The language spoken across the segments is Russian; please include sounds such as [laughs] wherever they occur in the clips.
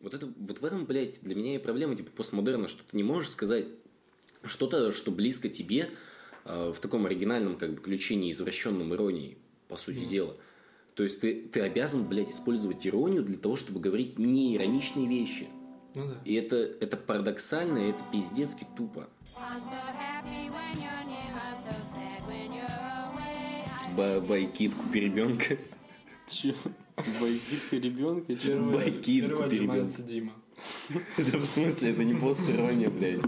Вот, это, вот в этом, блядь, для меня и проблема, типа, постмодерна, что ты не можешь сказать что-то, что близко тебе э, в таком оригинальном, как бы, ключе, неизвращенном иронии, по сути mm. дела. То есть ты, ты обязан, блядь, использовать иронию для того, чтобы говорить неироничные вещи. Ну да. И это, это парадоксально, и это пиздецки тупо. Байкит купи ребенка. Че? Байкит ребенка? Байкит купи ребенка. Дима. Да в смысле, это не постирония, блядь.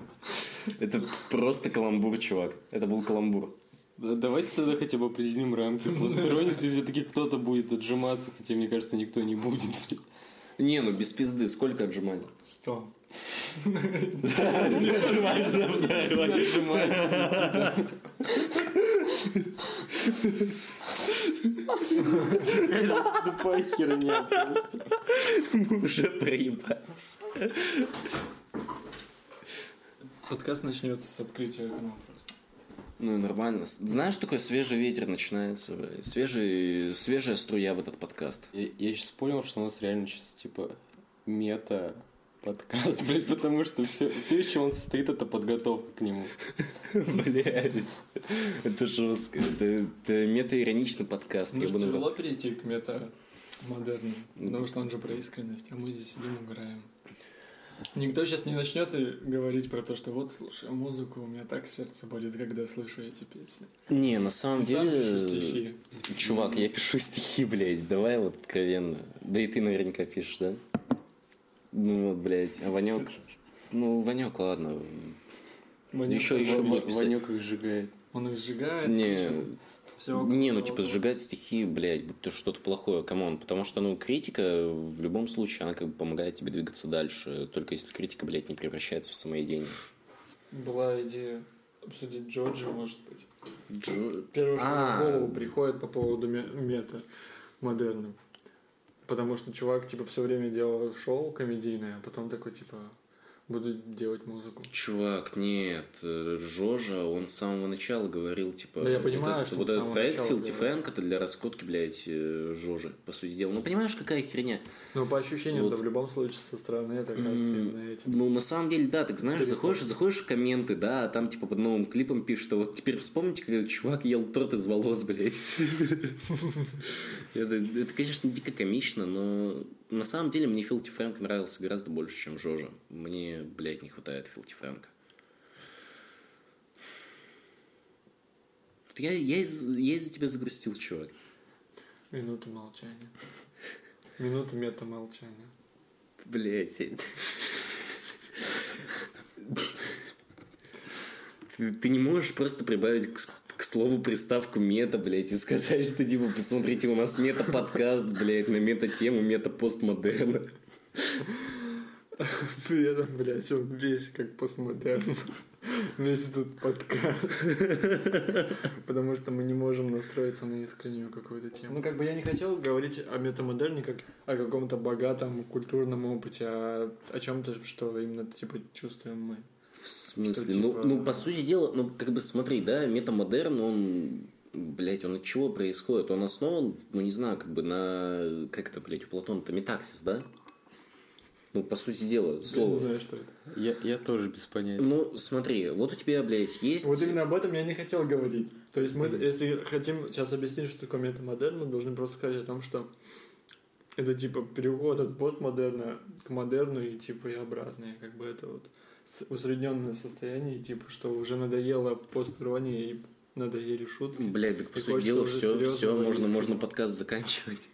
Это просто каламбур, чувак. Это был каламбур. Давайте тогда хотя бы определим рамки постиронии, если все-таки кто-то будет отжиматься, хотя мне кажется, никто не будет. Не, ну без пизды, сколько отжиманий? Сто. Не отжимаешься, отжимаешься. Тупая херня просто. Мы уже проебались. Подкаст начнется с открытия канала просто. Ну, нормально. Знаешь, что такое свежий ветер начинается? Свежий, свежая струя в этот подкаст. Я, я сейчас понял, что у нас реально сейчас, типа, мета подкаст, [laughs] блядь, потому что все, все, из чего он состоит, это подготовка к нему. [laughs] Блядь, это жестко. Это, это мета-ироничный подкаст. Ну, тяжело перейти к мета-модерну, потому что он же про искренность, а мы здесь сидим играем. Никто сейчас не начнет и говорить про то, что вот слушай музыку, у меня так сердце болит, когда слышу эти песни. Не, на самом Сам деле... пишу стихи. Чувак, я пишу стихи, блядь, давай вот откровенно. Да и ты наверняка пишешь, да? Ну вот, блядь, а Ванек... Ну, Ванек, ладно. Ванек- Еще, еще Ва- будет Ва- писать. Ванек их сжигает. Он их сжигает. Не, все не, ну типа сжигать стихи, блядь, будто что-то плохое, come on. Потому что, ну, критика в любом случае, она как бы помогает тебе двигаться дальше. Только если критика, блядь, не превращается в самоедение. Была идея обсудить Джорджи, может быть. Джо- Первое, что А. в голову приходит по поводу ме- мета модерна. Потому что чувак, типа, все время делал шоу комедийное, а потом такой, типа, буду делать музыку. Чувак, нет, э, Жожа, он с самого начала говорил, типа... Да я вот понимаю, этот, что вот этот проект Филти. Фрэнк, это для раскотки, блядь, э, Жожи, по сути дела. Ну, понимаешь, какая херня? Но по ощущениям, Вот. да, в любом случае, со стороны это кажется именно этим. Ну, на самом деле, да, так знаешь, Переход. заходишь, заходишь в комменты, да, а там, типа, под новым клипом пишут, что вот теперь вспомните, когда чувак ел торт из волос, блядь. [laughs] Это, конечно, дико комично, но на самом деле мне Филти Фрэнк нравился гораздо больше, чем Жожа. Мне, блядь, не хватает Филти Фрэнка. Я, я, из, я из-за тебя загрустил, чувак. Минута молчания. Минута мета молчания. Блять. Ты, не можешь просто прибавить к, к слову приставку мета, блядь, и сказать, что типа, посмотрите, у нас мета-подкаст, блядь, на мета-тему мета-постмодерна. При этом, блядь, он весь как постмодерн. Весь этот подкаст. Потому что мы не можем настроиться на искреннюю какую-то тему. Ну, как бы я не хотел говорить о метамодерне как о каком-то богатом культурном опыте, а о чем-то, что именно, типа, чувствуем мы. В смысле? Что, ну, типа- ну, по сути дела, ну, как бы смотри, да, метамодерн, он, блядь, он от чего происходит? Он основан, ну, не знаю, как бы на, как это, блядь, у Платона-то метаксис, да? Ну, по сути дела, Я не слово. знаю, что это. Я, я тоже без понятия. Ну, смотри, вот у тебя, блядь, есть... Вот именно об этом я не хотел говорить. То есть мы, если хотим сейчас объяснить, что такое метамодерн, мы должны просто сказать о том, что это типа переход от постмодерна к модерну и типа и обратно. И как бы это вот усредненное состояние, типа, что уже надоело постирония и надоели шутки. Блядь, так по сути дела все, все можно, можно подкаст заканчивать. [laughs]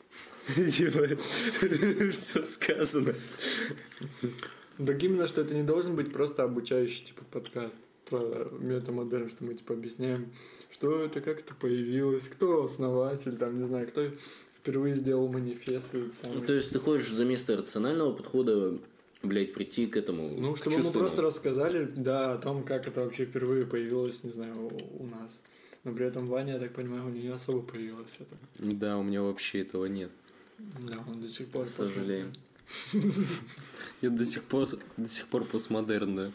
[laughs] Все сказано. Так именно, что это не должен быть просто обучающий типа подкаст про метамодерн, что мы типа объясняем, что это, как это появилось, кто основатель, там, не знаю, кто впервые сделал манифест самый. То есть ты хочешь за место рационального подхода, блядь, прийти к этому. Ну, к чтобы мы просто рассказали, да, о том, как это вообще впервые появилось, не знаю, у, у нас. Но при этом Ваня, я так понимаю, у нее особо появилось это. Да, у меня вообще этого нет. Да, он до сих пор... Сожалеем. Я до сих пор, до сих пор постмодерн, да.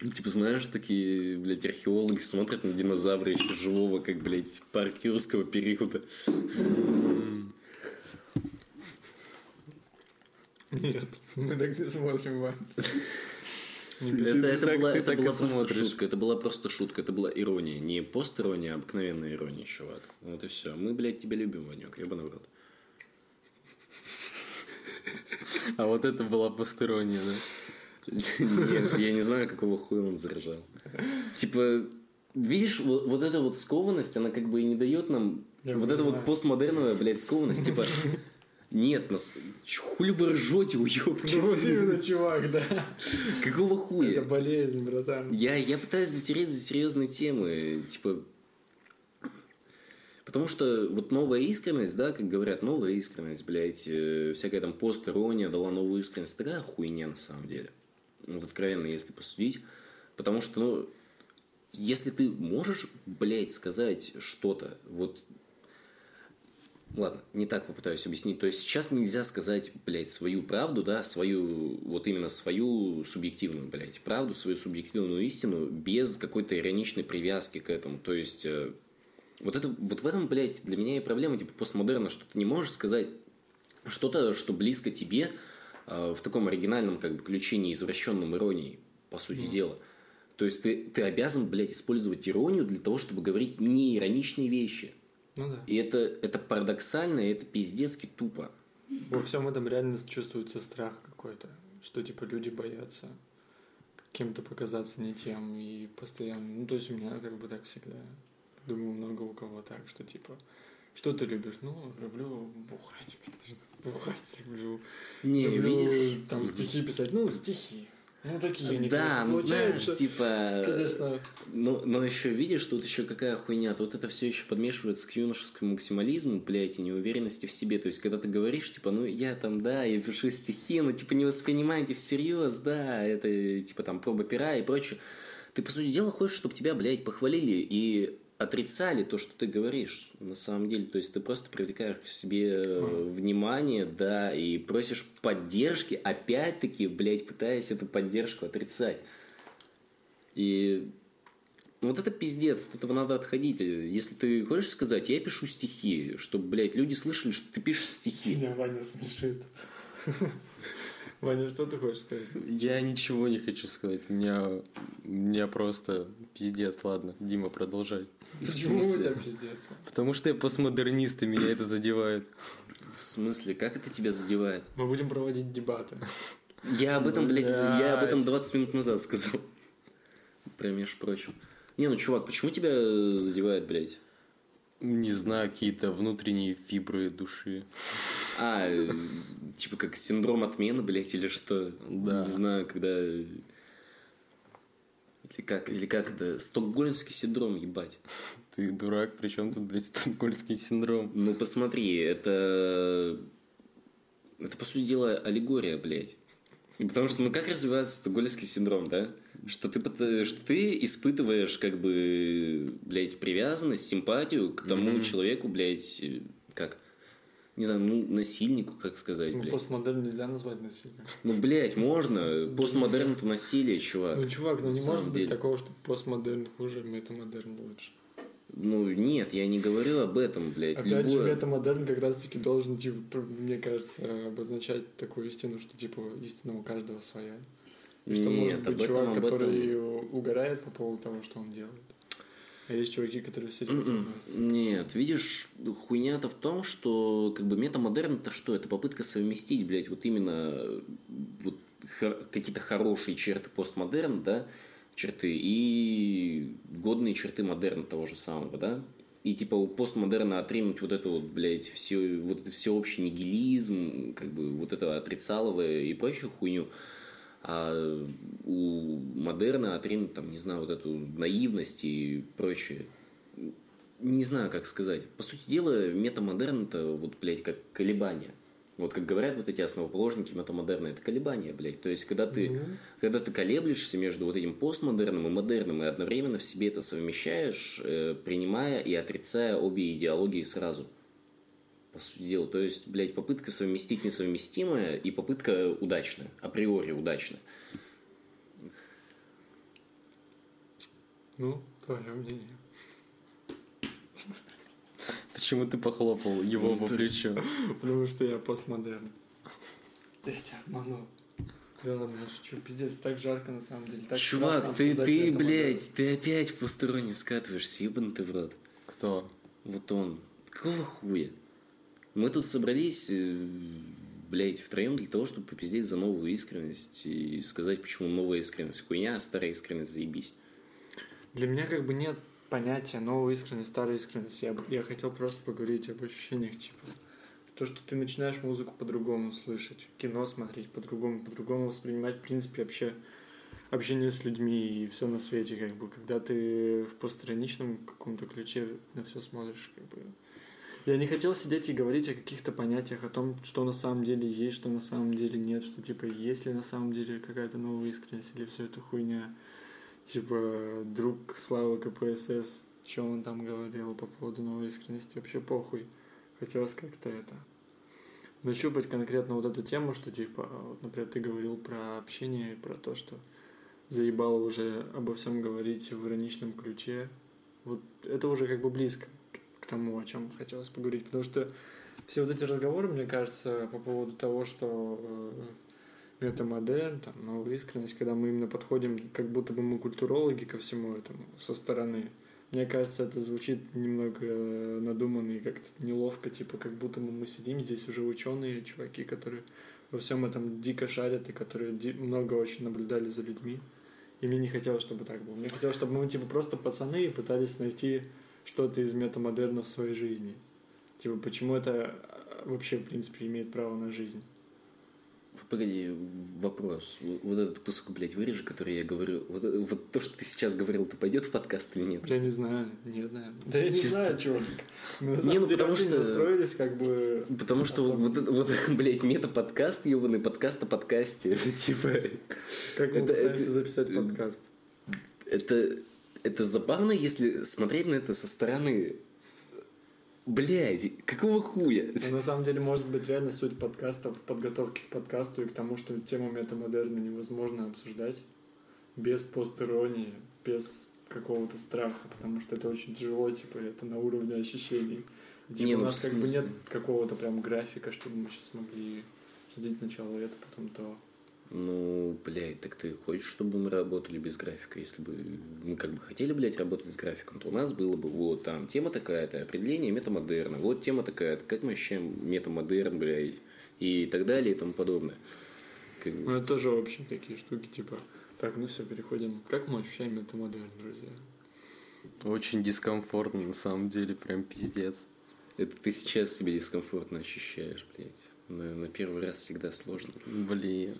Типа, знаешь, такие, блядь, археологи смотрят на динозавра еще живого, как, блядь, парк юрского периода. Нет, мы так не смотрим, Вань. Это, это так- была, это была просто смотришь. шутка, это была просто шутка, это была ирония, не пост-ирония, а обыкновенная ирония, чувак. Вот и все. Мы, блядь, тебя любим, Ванек, ебаный в рот. А вот это была постерония, да? Нет, я не знаю, какого хуя он заржал. Типа, видишь, вот, вот эта вот скованность, она как бы и не дает нам... Я вот эта вот понимаю. постмодерновая, блядь, скованность, типа... Нет, нас... Хули вы ржете, уёбки? Ну вот именно, чувак, да. Какого Это хуя? болезнь, братан. Я, я пытаюсь затереть за серьезные темы, типа... Потому что вот новая искренность, да, как говорят, новая искренность, блядь, э, всякая там пост-ирония дала новую искренность. Такая хуйня на самом деле. Вот откровенно, если посудить. Потому что, ну, если ты можешь, блядь, сказать что-то, вот Ладно, не так попытаюсь объяснить. То есть сейчас нельзя сказать, блядь, свою правду, да, свою, вот именно свою субъективную, блядь, правду, свою субъективную истину без какой-то ироничной привязки к этому. То есть э, вот, это, вот в этом, блядь, для меня и проблема, типа, постмодерна, что ты не можешь сказать что-то, что близко тебе э, в таком оригинальном, как бы, ключе, извращенном иронии, по сути дела. То есть ты, ты обязан, блядь, использовать иронию для того, чтобы говорить неироничные вещи. Ну да. И это, это парадоксально, и это пиздецки тупо. Во всем этом реально чувствуется страх какой-то, что типа люди боятся кем-то показаться не тем и постоянно. Ну, то есть у меня как бы так всегда. Думаю, много у кого так, что типа, что ты любишь? Ну, люблю бухать, [laughs] конечно. Бухать люблю. Не, люблю видишь? там стихи писать. Ну, стихи. Ну, такие они, Да, ну знаешь, типа... Конечно, Но, но еще видишь, тут еще какая хуйня. Тут это все еще подмешивается к юношескому максимализму, блядь, и неуверенности в себе. То есть, когда ты говоришь, типа, ну я там, да, я пишу стихи, но типа не воспринимайте всерьез, да, это типа там проба пера и прочее. Ты, по сути дела, хочешь, чтобы тебя, блядь, похвалили и отрицали то, что ты говоришь, на самом деле. То есть ты просто привлекаешь к себе э, внимание, да, и просишь поддержки, опять-таки, блядь, пытаясь эту поддержку отрицать. И вот это пиздец, от этого надо отходить. Если ты хочешь сказать, я пишу стихи, чтобы, блядь, люди слышали, что ты пишешь стихи. меня Ваня смешит. [laughs] Ваня, что ты хочешь сказать? Я ничего не хочу сказать. У меня, у меня просто пиздец. Ладно, Дима, продолжай. Почему у тебя пиздец? Потому что я постмодернист, и меня это задевает. В смысле, как это тебя задевает? Мы будем проводить дебаты. Я об этом, блядь, я об этом Блядь. 20 минут назад сказал. Про между прочим. Не, ну, чувак, почему тебя задевает, блядь? Не знаю, какие-то внутренние фибры души. А, э, типа как синдром отмены, блядь, или что? Да. Не знаю, когда... Или как, или как это? Стокгольмский синдром, ебать. [laughs] Ты дурак, причем тут, блядь, стокгольмский синдром. Ну, посмотри, это... Это, по сути дела, аллегория, блядь. Потому что, ну, как развивается стокгольмский синдром, да? Что ты, что ты испытываешь, как бы, блядь, привязанность, симпатию к тому человеку, блядь, как... Не знаю, ну, насильнику, как сказать, Ну, блядь. постмодерн нельзя назвать насилием. Ну, блядь, можно. Постмодерн это насилие, чувак. Ну, чувак, ну не может быть деле. такого, что постмодерн хуже, метамодерн лучше. Ну, нет, я не говорю об этом, блядь. Опять же, Любое- метамодерн как раз-таки должен, типа, мне кажется, обозначать такую истину, что, типа, истина у каждого своя. И что Нет, может быть этом, чувак, который этом. угорает по поводу того, что он делает. А есть чуваки, которые серьезно М-м. Нет, видишь, хуйня-то в том, что как бы метамодерн это что? Это попытка совместить, блядь, вот именно э, вот хор- какие-то хорошие черты постмодерна, да, черты и годные черты модерна того же самого, да. И типа у постмодерна отринуть вот это вот, блядь, все, вот это всеобщий нигилизм, как бы вот это отрицаловое и прочую хуйню. А у модерна отринуть, там, не знаю, вот эту наивность и прочее. Не знаю, как сказать. По сути дела, метамодерн это вот, блядь, как колебания. Вот как говорят вот эти основоположники метамодерна, это колебания, блядь. То есть, когда ты, когда ты колеблешься между вот этим постмодерном и модерном, и одновременно в себе это совмещаешь, э, принимая и отрицая обе идеологии сразу. По сути дела. То есть, блядь, попытка совместить несовместимое и попытка удачная, априори удачная. Ну, твое мнение. Почему ты похлопал его по плечу? Потому что я постмодерн. Я тебя обманул. Да ладно, я шучу. Пиздец, так жарко на самом деле. Так Чувак, страшно ты, ты, блядь, ты опять в постороннюю скатываешься, ебаный ты в рот. Кто? Вот он. Какого хуя? Мы тут собрались, э, блядь, втроем для того, чтобы попиздеть за новую искренность и сказать, почему новая искренность хуйня, а старая искренность заебись. Для меня как бы нет понятия новой искренности, старой искренности. Я, я хотел просто поговорить об ощущениях, типа. То, что ты начинаешь музыку по-другому слышать, кино смотреть по-другому, по-другому воспринимать, в принципе, вообще общение с людьми и все на свете, как бы, когда ты в постраничном каком-то ключе на все смотришь, как бы. Я не хотел сидеть и говорить о каких-то понятиях, о том, что на самом деле есть, что на самом деле нет, что, типа, есть ли на самом деле какая-то новая искренность или все это хуйня типа, друг Славы КПСС, что он там говорил по поводу новой искренности, вообще похуй. Хотелось как-то это нащупать конкретно вот эту тему, что типа, вот, например, ты говорил про общение, про то, что заебало уже обо всем говорить в ироничном ключе. Вот это уже как бы близко к- тому, о чем хотелось поговорить, потому что все вот эти разговоры, мне кажется, по поводу того, что э, метамодерн, там, новая искренность, когда мы именно подходим, как будто бы мы культурологи ко всему этому со стороны. Мне кажется, это звучит немного э, надуманно и как-то неловко, типа, как будто бы мы сидим здесь уже ученые, чуваки, которые во всем этом дико шарят и которые ди- много очень наблюдали за людьми. И мне не хотелось, чтобы так было. Мне хотелось, чтобы мы, типа, просто пацаны и пытались найти что-то из метамодерна в своей жизни. Типа, почему это э, вообще, в принципе, имеет право на жизнь. Погоди, вопрос. Вот этот кусок, блядь, вырежи, который я говорю. Вот, э, вот то, что ты сейчас говорил, это пойдет в подкаст или нет? Я не знаю, нет, наверное. Да я не Чисто. знаю, чувак. Не, ну, потому не что- настроились, как бы... Потому что вот, вот, [laughs] блядь, мета-подкаст, ебаный подкаст о подкасте. [laughs] Типа, Как мы Это- пытаемся это- записать подкаст. это, это забавно, если смотреть на это со стороны. Блядь, какого хуя? Но на самом деле, может быть, реально суть подкаста в подготовке к подкасту и к тому, что тему метамодерна невозможно обсуждать без постеронии, без какого-то страха, потому что это очень тяжело, типа, это на уровне ощущений. Типа, Не, у ну, нас как бы нет какого-то прям графика, чтобы мы сейчас могли судить сначала это, потом то. Ну, блядь, так ты хочешь, чтобы мы работали без графика? Если бы мы как бы хотели, блядь, работать с графиком, то у нас было бы вот там тема такая-то, определение метамодерна, вот тема такая-то, как мы ощущаем метамодерн, блядь, и так далее и тому подобное. Как Ну, это тоже общие такие штуки, типа, так, ну все, переходим. Как мы ощущаем метамодерн, друзья? Очень дискомфортно, на самом деле, прям пиздец. Это ты сейчас себя дискомфортно ощущаешь, блядь. На, на первый раз всегда сложно. Блин.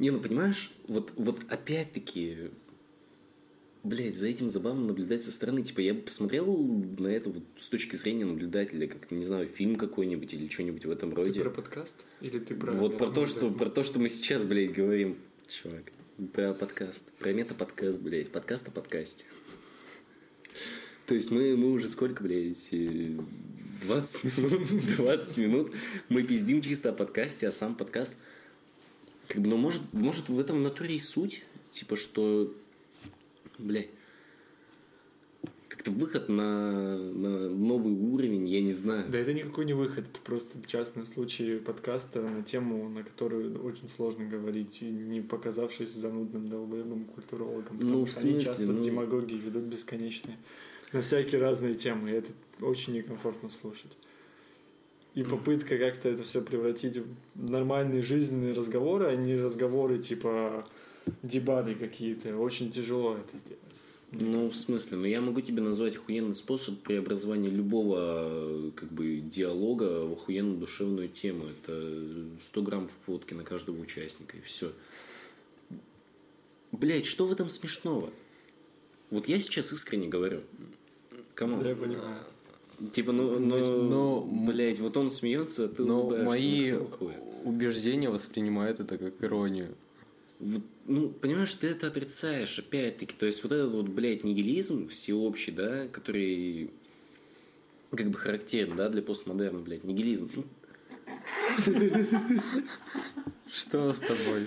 Не, ну понимаешь, вот, вот опять-таки, блядь, за этим забавно наблюдать со стороны. Типа, я бы посмотрел на это вот с точки зрения наблюдателя, как, не знаю, фильм какой-нибудь или что-нибудь в этом роде. Ты про подкаст? Или ты про... вот про то, что, про то, что мы сейчас, блядь, говорим, чувак. Про подкаст. Про мета-подкаст, блядь. Подкаст о подкасте. [laughs] То есть мы, мы уже сколько, блядь, э, 20 минут, [laughs] 20 минут мы пиздим чисто о подкасте, а сам подкаст как бы, ну, может, может в этом натуре и суть, типа, что, блядь, как-то выход на, на новый уровень, я не знаю. Да это никакой не выход, это просто частный случай подкаста на тему, на которую очень сложно говорить, не показавшись занудным долбоебым культурологом. Потому Ну, в что они смысле, часто ну- демагогии ведут бесконечные. На всякие разные темы, и это очень некомфортно слушать. И попытка как-то это все превратить в нормальные жизненные разговоры, а не разговоры типа дебаты какие-то. Очень тяжело это сделать. Ну, в смысле, ну я могу тебе назвать охуенный способ преобразования любого как бы диалога в охуенную душевную тему. Это 100 грамм фотки на каждого участника, и все. Блять, что в этом смешного? Вот я сейчас искренне говорю. Кому? Я понимаю. Типа, ну, ну, Но- блять, вот он смеется, а ты Но мои Ну, хуя? убеждения воспринимают это как иронию. Вот, ну, понимаешь, ты это отрицаешь, опять-таки. То есть, вот этот вот, блядь, нигилизм всеобщий, да, который как бы характерен, да, для постмодерна, блядь, нигилизм. Ну, Что с тобой?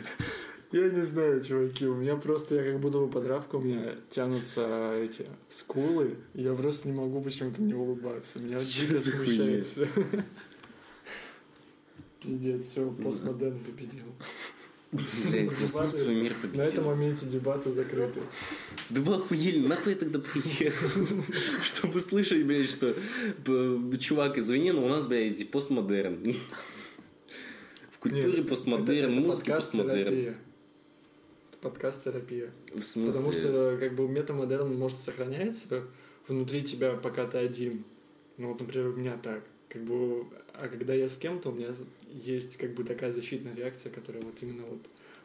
Я не знаю, чуваки, у меня просто, я как будто бы под травку, у меня тянутся эти скулы, я просто не могу почему-то не улыбаться. Меня дико смущает все. Пиздец, все, постмодерн победил. Блядь, смысловой мир На этом победил. моменте дебаты закрыты. Да вы охуели, нахуй я тогда приехал? [laughs] Чтобы слышать, блядь, что чувак, извини, но у нас, блядь, постмодерн. В культуре постмодерн, музыке постмодерн. Подкаст-терапия. В смысле? Потому что как бы метамодерн может сохраняться внутри тебя, пока ты один. Ну вот, например, у меня так. Как бы, а когда я с кем-то, у меня есть как бы такая защитная реакция, которая вот именно вот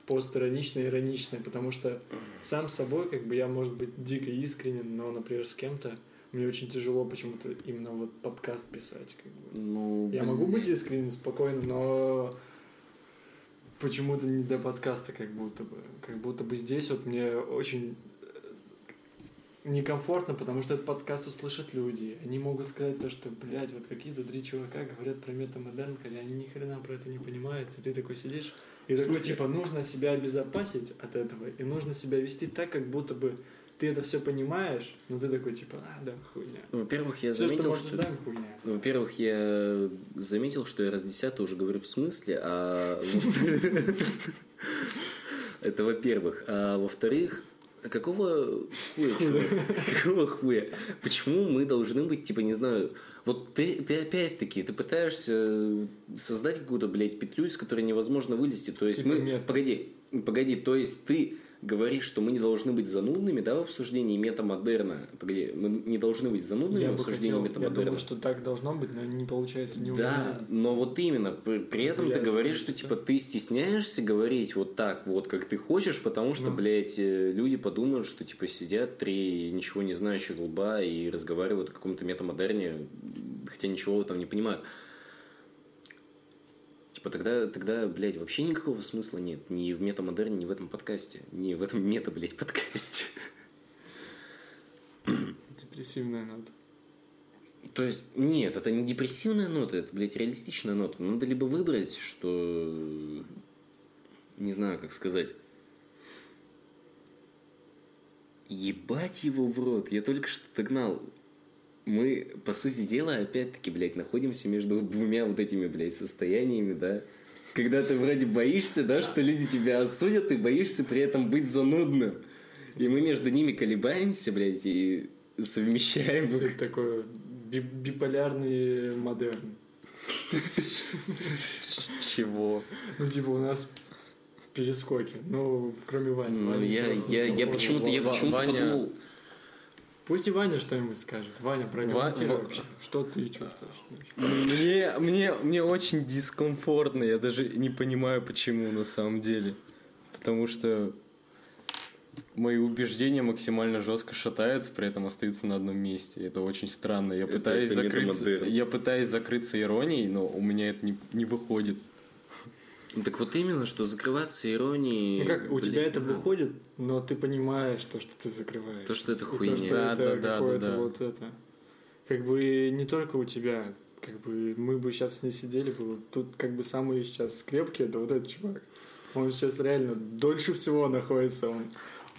постироничная, ироничная, потому что сам собой, как бы я, может быть, дико искренен, но, например, с кем-то мне очень тяжело почему-то именно вот подкаст писать. Как бы. Ну, Я блин. могу быть искренен, спокойно, но почему-то не до подкаста, как будто бы. Как будто бы здесь вот мне очень некомфортно, потому что этот подкаст услышат люди. Они могут сказать то, что, блядь, вот какие-то три чувака говорят про метамодерн, хотя они ни хрена про это не понимают, и ты такой сидишь и такой, типа, нужно себя обезопасить от этого, и нужно себя вести так, как будто бы ты это все понимаешь, но ты такой, типа, а, да, хуйня. Во-первых, я Все, что заметил, может, что... да, хуйня. Во-первых, я заметил, что я раз десятый уже говорю в смысле, а... Это во-первых. А во-вторых, какого хуя, чувак? Какого хуя? Почему мы должны быть, типа, не знаю... Вот ты, ты опять-таки, ты пытаешься создать какую-то, блядь, петлю, из которой невозможно вылезти. То есть Типа мы... мета. Погоди, погоди, то есть ты говоришь, что мы не должны быть занудными, да, в обсуждении метамодерна. Погоди, мы не должны быть занудными Я в обсуждении хотел, я метамодерна. думаю, что так должно быть, но не получается не Да, но вот именно, при, при этом ты Я говоришь, что типа ты стесняешься говорить вот так вот, как ты хочешь, потому что, Ну. блядь, э, люди подумают, что типа сидят три ничего не знающих лба и разговаривают о каком-то метамодерне, хотя ничего там не понимают. Типа тогда, тогда, блядь, вообще никакого смысла нет. Ни в метамодерне, ни в этом подкасте. Ни в этом мета, блядь, подкасте. Депрессивная нота. То есть, нет, это не депрессивная нота, это, блядь, реалистичная нота. Надо либо выбрать, что... Не знаю, как сказать. Ебать его в рот, я только что догнал. Мы, по сути дела, опять-таки, блядь, находимся между двумя вот этими, блядь, состояниями, да? Когда ты вроде боишься, да, что люди тебя осудят, и боишься при этом быть занудным. И мы между ними колебаемся, блядь, и совмещаем их. Это такой би- биполярный модерн. Чего? Ну, типа, у нас перескоки. Ну, кроме Вани. Ну, я, я, я почему-то, я почему-то подумал, Пусть и Ваня что-нибудь скажет. Ваня, прокомментируй Ва- вообще. Что ты чувствуешь? Мне, мне, мне очень дискомфортно, я даже не понимаю, почему на самом деле. Потому что мои убеждения максимально жестко шатаются, при этом остаются на одном месте. Это очень странно. Я Это- пытаюсь, это закрыться, я пытаюсь закрыться иронией, но у меня это не, не выходит. Так вот именно, что закрываться иронией... Ну как, у блин, тебя это да. выходит, но ты понимаешь то, что ты закрываешь. То, что это И то, хуйня. что Да, это да, да, да, да. вот это. Как бы не только у тебя, как бы мы бы сейчас не сидели бы. вот Тут как бы самый сейчас крепкий это вот этот чувак. Он сейчас реально дольше всего находится. Он,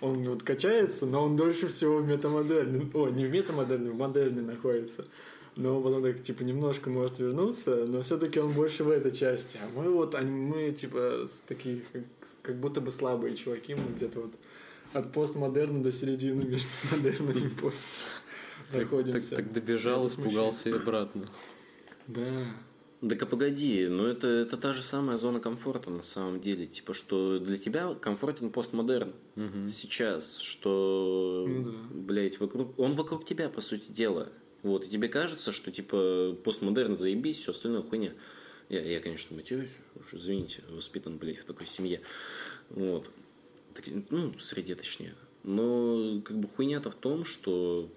он вот качается, но он дольше всего в метамодерне. О, не в метамодерне, в модерне находится. Но потом так, типа, немножко может вернуться, но все-таки он больше в этой части. А мы вот, они, мы, типа, такие, как, как будто бы слабые чуваки, мы где-то вот от постмодерна до середины между [laughs] модерном и пост Так, так, находимся. так добежал, Это смущает. испугался и обратно. Да. Так а погоди, ну это, это та же самая зона комфорта на самом деле. Типа, что для тебя комфортен постмодерн сейчас, что, Ну да. блядь, вокруг... Он вокруг тебя, по сути дела. Вот, и тебе кажется, что, типа, постмодерн заебись, все остальное хуйня. Я, я, конечно, матерюсь, уж извините, воспитан, блядь, в такой семье. Вот. Так, ну, среде точнее. Но, как бы, хуйня-то в том, что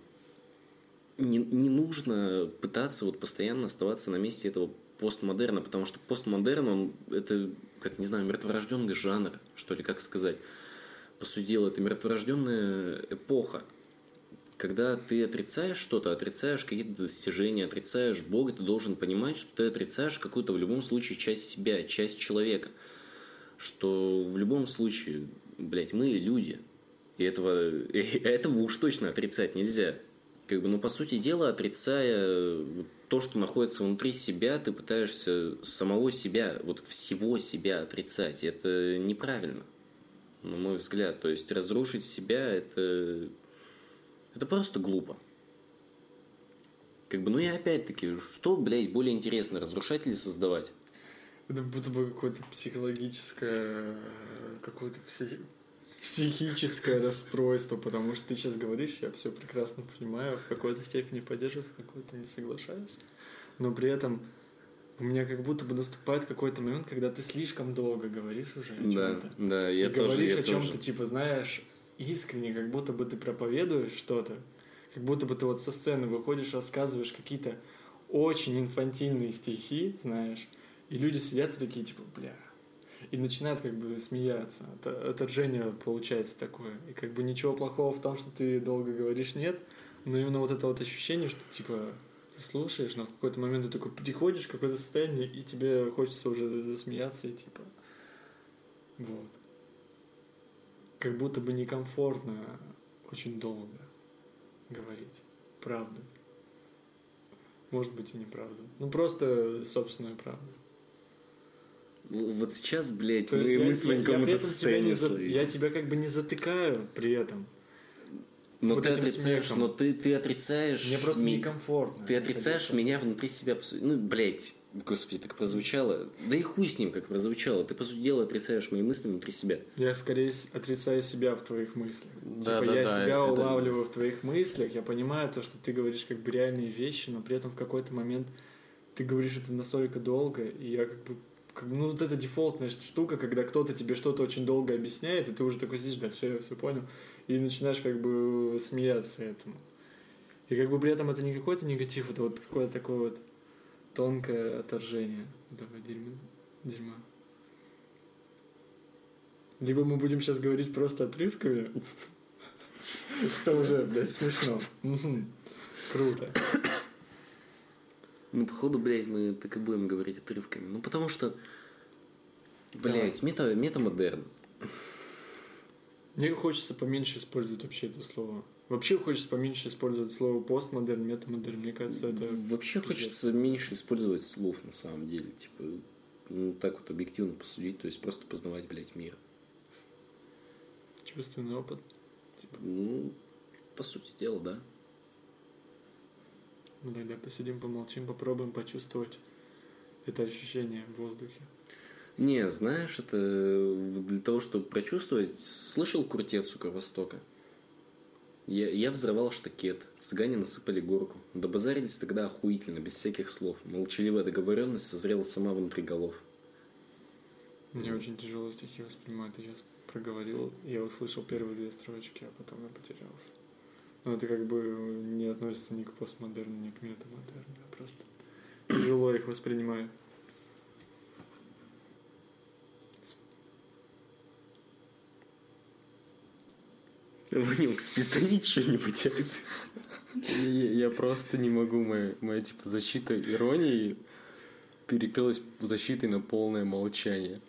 не, не нужно пытаться вот постоянно оставаться на месте этого постмодерна, потому что постмодерн, он, это, как, не знаю, мертворожденный жанр, что ли, как сказать. По сути дела, это мертворожденная эпоха. Когда ты отрицаешь что-то, отрицаешь какие-то достижения, отрицаешь Бога, ты должен понимать, что ты отрицаешь какую-то в любом случае часть себя, часть человека. Что в любом случае, блядь, мы люди. И этого, [laughs] и этого уж точно отрицать нельзя. Как бы, ну, по сути дела, отрицая то, что находится внутри себя, ты пытаешься самого себя, вот всего себя отрицать. Это неправильно, на мой взгляд. То есть разрушить себя это, это просто глупо. Как бы, ну и опять-таки, что, блядь, более интересно, разрушать или создавать? Это будто бы какое-то психологическое, какое-то психи- психическое расстройство, потому что ты сейчас говоришь, я все прекрасно понимаю, в какой-то степени поддерживаю, в какой-то не соглашаюсь, но при этом у меня как будто бы наступает какой-то момент, когда ты слишком долго говоришь уже о Да, чем-то. да, я и тоже, говоришь я о чем-то, типа, знаешь, искренне, как будто бы ты проповедуешь что-то, как будто бы ты вот со сцены выходишь, рассказываешь какие-то очень инфантильные стихи, знаешь, и люди сидят и такие, типа, бля, и начинают как бы смеяться. Это отторжение получается такое. И как бы ничего плохого в том, что ты долго говоришь нет, но именно вот это вот ощущение, что типа ты слушаешь, но в какой-то момент ты такой приходишь в какое-то состояние, и тебе хочется уже засмеяться, и типа вот. Как будто бы некомфортно очень долго говорить. Правду. Может быть и неправду. Ну просто собственную правду. Вот сейчас, блядь, То мы, мы с Ваньком это этом тебя не состояние за- я тебя как бы не затыкаю при этом. Но вот ты отрицаешь, смехом. но ты, ты отрицаешь... Мне просто ми- некомфортно. Ты отрицаешь меня внутри себя. Ну, блядь, господи, так прозвучало. Да и хуй с ним, как прозвучало. Ты, по сути дела, отрицаешь мои мысли внутри себя. Я скорее отрицаю себя в твоих мыслях. Да, типа да, я да, себя это- улавливаю в твоих мыслях, я понимаю то, что ты говоришь как бы реальные вещи, но при этом в какой-то момент ты говоришь это настолько долго, и я как бы как ну вот эта дефолтная штука, когда кто-то тебе что-то очень долго объясняет, и ты уже такой сидишь, да, все, я все понял, и начинаешь как бы смеяться этому. И как бы при этом это не какой-то негатив, это вот какое-то такое вот тонкое отторжение этого дерьма. дерьма. Либо мы будем сейчас говорить просто отрывками, [laughs] что уже, блядь, смешно. Круто. Ну, походу, блядь, мы так и будем говорить отрывками. Ну, потому что, блядь, мета, метамодерн. Мне хочется поменьше использовать вообще это слово. Вообще хочется поменьше использовать слово постмодерн, метамодерн. Мне кажется, это... Вообще пиздец. хочется меньше использовать слов, на самом деле. Типа, ну, так вот объективно посудить, то есть просто познавать, блядь, мир. чувственный опыт. Типа, Ну, по сути дела, да. ну тогда посидим, помолчим, попробуем почувствовать это ощущение в воздухе. Не, знаешь, это для того, чтобы прочувствовать, слышал крутец у Кровостока? Я, я взрывал штакет, цыгане насыпали горку. Добазарились тогда охуительно, без всяких слов. Молчаливая договоренность созрела сама внутри голов. Мне очень тяжело стихи воспринимать. Ты сейчас проговорил, я услышал первые две строчки, а потом я потерялся. Но это как бы не относится ни к постмодерну, ни к метамодерну. Я просто тяжело их воспринимаю. Ваня, спизданить что-нибудь. Я, просто не могу, моя, моя типа защита иронии перекрылась защитой на полное молчание.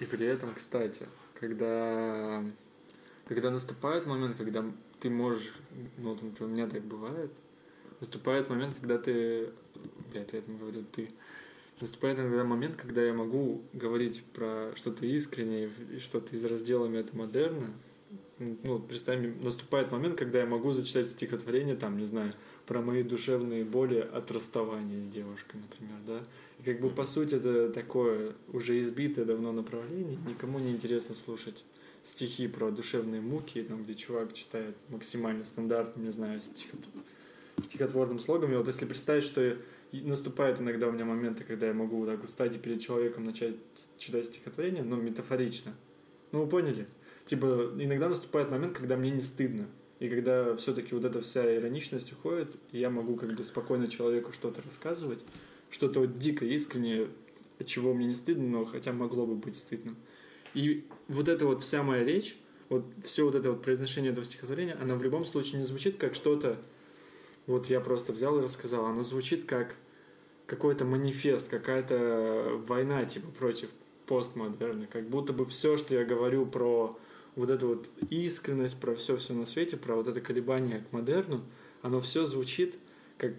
И при этом, кстати, когда, когда наступает момент, когда ты можешь, ну, у меня так бывает, наступает момент, когда ты, я при этом говорю ты, наступает иногда момент, когда я могу говорить про что-то искреннее и что-то из раздела метамодерна, ну, представим, наступает момент, когда я могу зачитать стихотворение, там, не знаю, про мои душевные боли от расставания с девушкой, например, да. И как бы по сути это такое уже избитое давно направление, никому не интересно слушать стихи про душевные муки, там, где чувак читает максимально стандартным, не знаю, стихот... стихотворным слогом. И вот если представить, что наступают иногда у меня моменты, когда я могу вот так вот стать и перед человеком начать читать стихотворение, но метафорично. Ну, вы поняли? Типа, иногда наступает момент, когда мне не стыдно. И когда все-таки вот эта вся ироничность уходит, и я могу как бы спокойно человеку что-то рассказывать, что-то вот дико искреннее, от чего мне не стыдно, но хотя могло бы быть стыдно. И вот эта вот вся моя речь, вот все вот это вот произношение этого стихотворения, она в любом случае не звучит как что-то, вот я просто взял и рассказал, она звучит как какой-то манифест, какая-то война типа против постмодерна, как будто бы все, что я говорю про вот эту вот искренность, про все-все на свете, про вот это колебание к модерну, оно все звучит как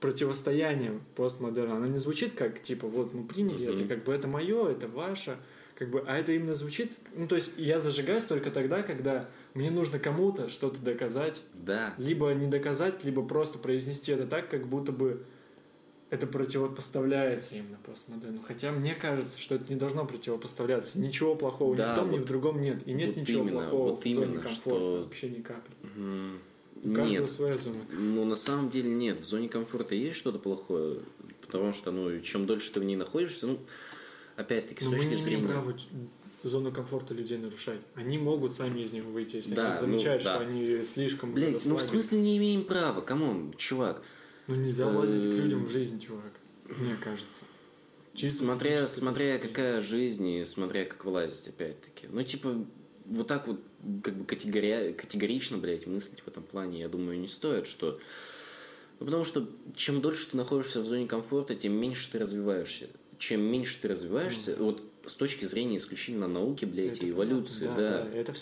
противостояние постмодерна. Оно не звучит как, типа, вот мы приняли Мгм. это, как бы это мое, это ваше, как бы, а это именно звучит, ну, то есть я зажигаюсь только тогда, когда мне нужно кому-то что-то доказать, Да. либо не доказать, либо просто произнести это так, как будто бы это противопоставляется именно постмодерну. Хотя мне кажется, что это не должно противопоставляться. Ничего плохого Да, ни в том, ни вот- в другом нет. И нет вот ничего именно, плохого вот в зоне именно, комфорта. что- Вообще ни капли. М, У каждого Нет. своя зона. Ну, на самом деле нет. В зоне комфорта есть что-то плохое, потому что, ну, чем дольше ты в ней находишься, ну, опять-таки, с Но мы точки не имеем зрения... права зону комфорта людей нарушать. Они могут сами из него выйти, если Да, они ну, замечают, да. что они слишком Блять, ну в смысле не имеем права, come on, чувак. Ну нельзя лазить к Э, людям в жизнь, чувак. Мне кажется. Чисто Смотря, смотря какая жизнь и смотря как влазить, опять-таки. Ну, типа, вот так вот, как бы категория, категорично, блядь, мыслить в этом плане, я думаю, не стоит, что... Ну, потому что чем дольше ты находишься в зоне комфорта, тем меньше ты развиваешься. Чем меньше ты развиваешься, вот с точки зрения исключительно науки, блядь, Это и эволюции, понятно, да. да. Это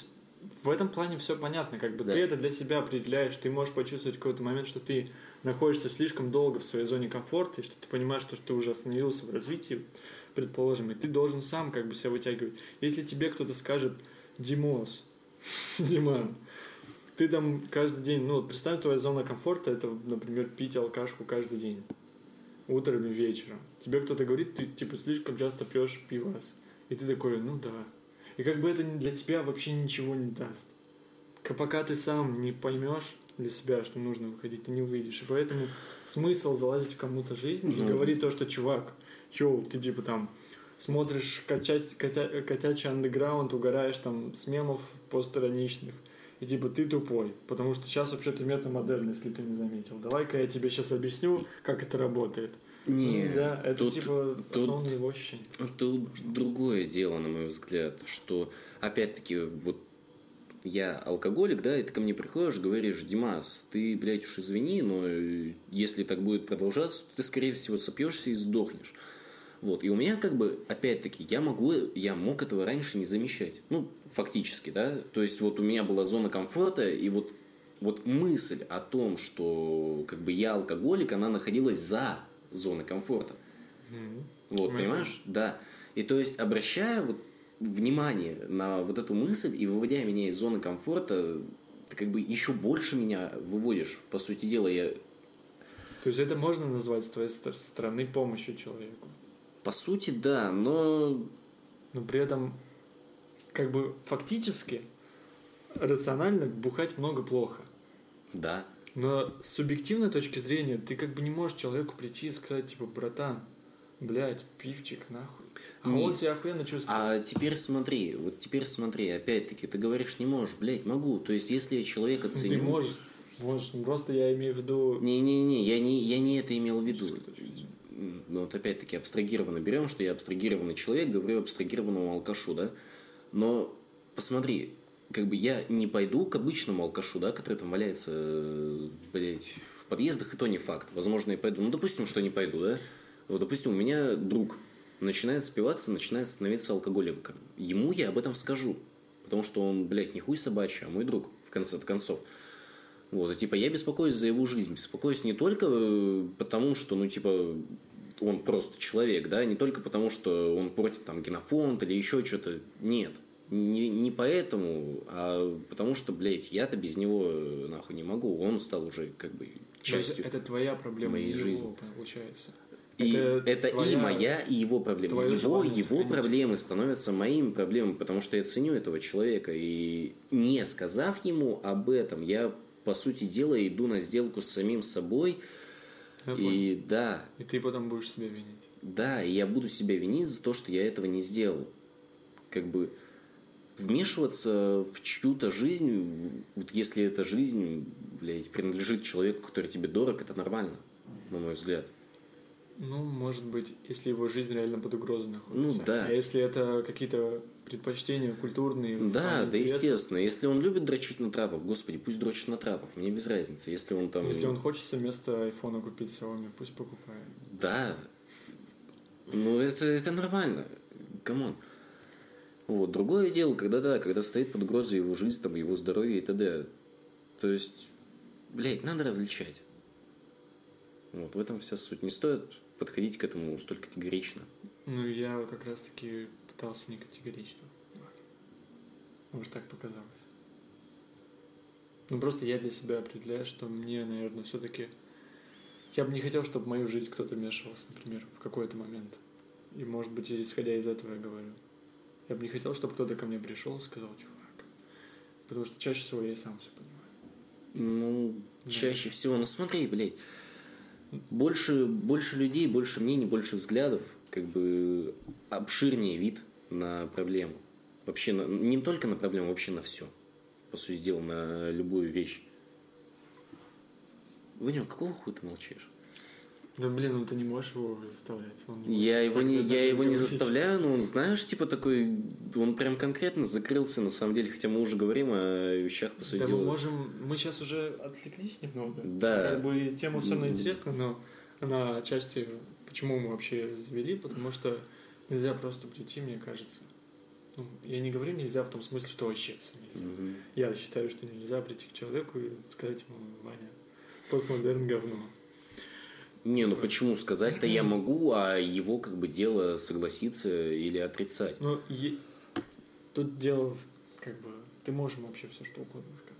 в этом плане все понятно. Как бы Да. ты это для себя определяешь, ты можешь почувствовать какой-то момент, что ты находишься слишком долго в своей зоне комфорта, и что ты понимаешь, что ты уже остановился в развитии, предположим, и ты должен сам как бы себя вытягивать. Если тебе кто-то скажет, Димос, [laughs] Диман, ты там каждый день, ну, представь, твоя зона комфорта, это, например, пить алкашку каждый день, утром и вечером. Тебе кто-то говорит, ты, типа, слишком часто пьешь пивас. И ты такой, ну да. И как бы это для тебя вообще ничего не даст. Пока ты сам не поймешь для себя, что нужно выходить, ты не выйдешь. И поэтому смысл залазить в кому-то жизнь и говорить то, что чувак, йоу, ты типа там смотришь котя- котя- котячий андеграунд, угораешь там с мемов постироничных, и типа ты тупой, потому что сейчас вообще-то метамодерн, если ты не заметил. Давай-ка я тебе сейчас объясню, как это работает. Не, Нельзя, это тут- типа тут- основное его ощущение. Тут другое дело, на мой взгляд, что, опять-таки, вот я алкоголик, да, и ты ко мне приходишь, говоришь, Димас, ты, блядь, уж извини, но э, если так будет продолжаться, то ты, скорее всего, сопьешься и сдохнешь. Вот, и у меня как бы, опять-таки, я могу, я мог этого раньше не замечать. Ну, фактически, да. То есть, вот у меня была зона комфорта, и вот, вот мысль о том, что как бы я алкоголик, она находилась за зоной комфорта. Вот, Ну, понимаешь? Да. И то есть, обращая вот внимание на вот эту мысль и выводя меня из зоны комфорта, ты как бы еще больше меня выводишь. По сути дела, я То есть это можно назвать с твоей стор- стороны помощью человеку. по сути, да, но Но при этом, как бы фактически, рационально бухать много плохо. да. Но с субъективной точки зрения ты как бы не можешь человеку прийти и сказать, типа, братан, блядь, пивчик, нахуй. А Не. он себя охуенно чувствует. А теперь смотри, вот теперь смотри, опять-таки, ты говоришь, не можешь, блядь, могу. То есть, если я человека ценю... Ты можешь, можешь, ну, просто я имею в виду... Не-не-не, я не, я не это имел в виду. М, Ну, вот опять-таки абстрагированно берем, что я абстрагированный человек, говорю абстрагированному алкашу, да. Но посмотри, как бы я не пойду к обычному алкашу, да, который там валяется, э, блядь, в подъездах, и то не факт. Возможно, я пойду. Ну, допустим, что не пойду, да. Вот, допустим, у меня друг начинает спиваться, начинает становиться алкоголиком. Ему я об этом скажу. Потому что он, блядь, не хуй собачий, а мой друг, в конце концов. Вот, и типа я беспокоюсь за его жизнь. Беспокоюсь не только э, потому, что, ну, типа, он просто человек, да, не только потому, что он портит там генофонд или еще что-то. Нет. Не, не поэтому, а потому что, блядь, я-то без него э, нахуй не могу. Он стал уже как бы Но это- частью. Это, твоя проблема, моей его, жизни. получается. И это, и твоя- моя, и его проблема. Его, его сохранить. проблемы становятся моими проблемами, потому что я ценю этого человека. И не сказав ему об этом, я, по сути дела, иду на сделку с самим собой. Я понял. И да, И ты потом будешь себя винить. да, и я буду себя винить за то, что я этого не сделал. Как бы вмешиваться в чью-то жизнь, вот если эта жизнь, блядь, принадлежит человеку, который тебе дорог, это нормально, на мой взгляд. Ну, может быть, если его жизнь реально под угрозой находится. Ну, да. А если это какие-то предпочтения культурные, Да, да, интересов, естественно. Если он любит дрочить на трапов, господи, пусть дрочит на трапов, мне без разницы. Если он там... Если он хочет вместо айфона купить Xiaomi, пусть покупает. Да. Ну, это, это нормально. Come on. Вот. Другое дело, когда, да, когда стоит под угрозой его жизнь, там, его здоровье и т.д. То есть, блядь, надо различать. Вот, в этом вся суть. Не стоит подходить к этому столь категорично. Ну, я как раз-таки пытался не категорично. Может, так показалось. Ну, просто я для себя определяю, что мне, наверное, все-таки... Я бы не хотел, чтобы в мою жизнь кто-то вмешивался, например, в какой-то момент. И, может быть, исходя из этого я говорю. Я бы не хотел, чтобы кто-то ко мне пришел и сказал, чувак. Потому что чаще всего я и сам все понимаю. Ну, чаще всего, ну смотри, блядь, больше, больше людей, больше мнений, больше взглядов, как бы обширнее вид на проблему. Вообще, на, не только на проблему, вообще на все. По сути дела, на любую вещь. Ваня, какого хуя ты молчишь? Да блин, ну ты не можешь его заставлять. Он не Я его не, я его не заставляю, но он, знаешь, типа такой, он прям конкретно закрылся, на самом деле, хотя мы уже говорим о вещах, по сути Да мы можем... Мы сейчас уже отвлеклись немного. Да. Как бы тема все равно интересна, но она отчасти... Почему мы вообще завели? Потому что нельзя просто прийти, мне кажется. Ну, я не говорю нельзя в том смысле, что вообще нельзя. Мгм. Я считаю, что нельзя прийти к человеку и сказать ему, Ваня, постмодерн говно. Не, ну почему сказать-то я могу, а его как бы дело согласиться или отрицать. Но е- тут дело, в- как бы, ты можешь вообще все что угодно сказать.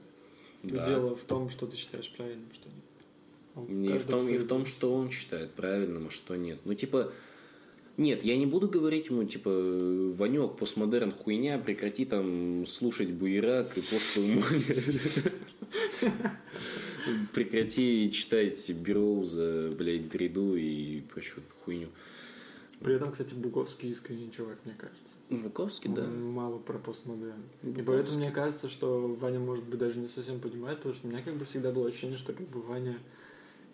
Тут Да. дело в том, что ты считаешь правильным, что нет. Он- Не в том, и в том, что он считает правильным, а что нет. Ну, типа, нет, я не буду говорить ему, типа, Ванек, постмодерн хуйня, прекрати там слушать буерак и пошлую моль. [laughs] [laughs] Прекрати читать Бероуза, блядь, Дриду и прочую хуйню. При этом, кстати, Буковский искренний чувак, мне кажется. Буковский, да. Мало про постмодерн. И поэтому мне кажется, что Ваня, может быть, даже не совсем понимает, потому что у меня как бы всегда было ощущение, что как бы Ваня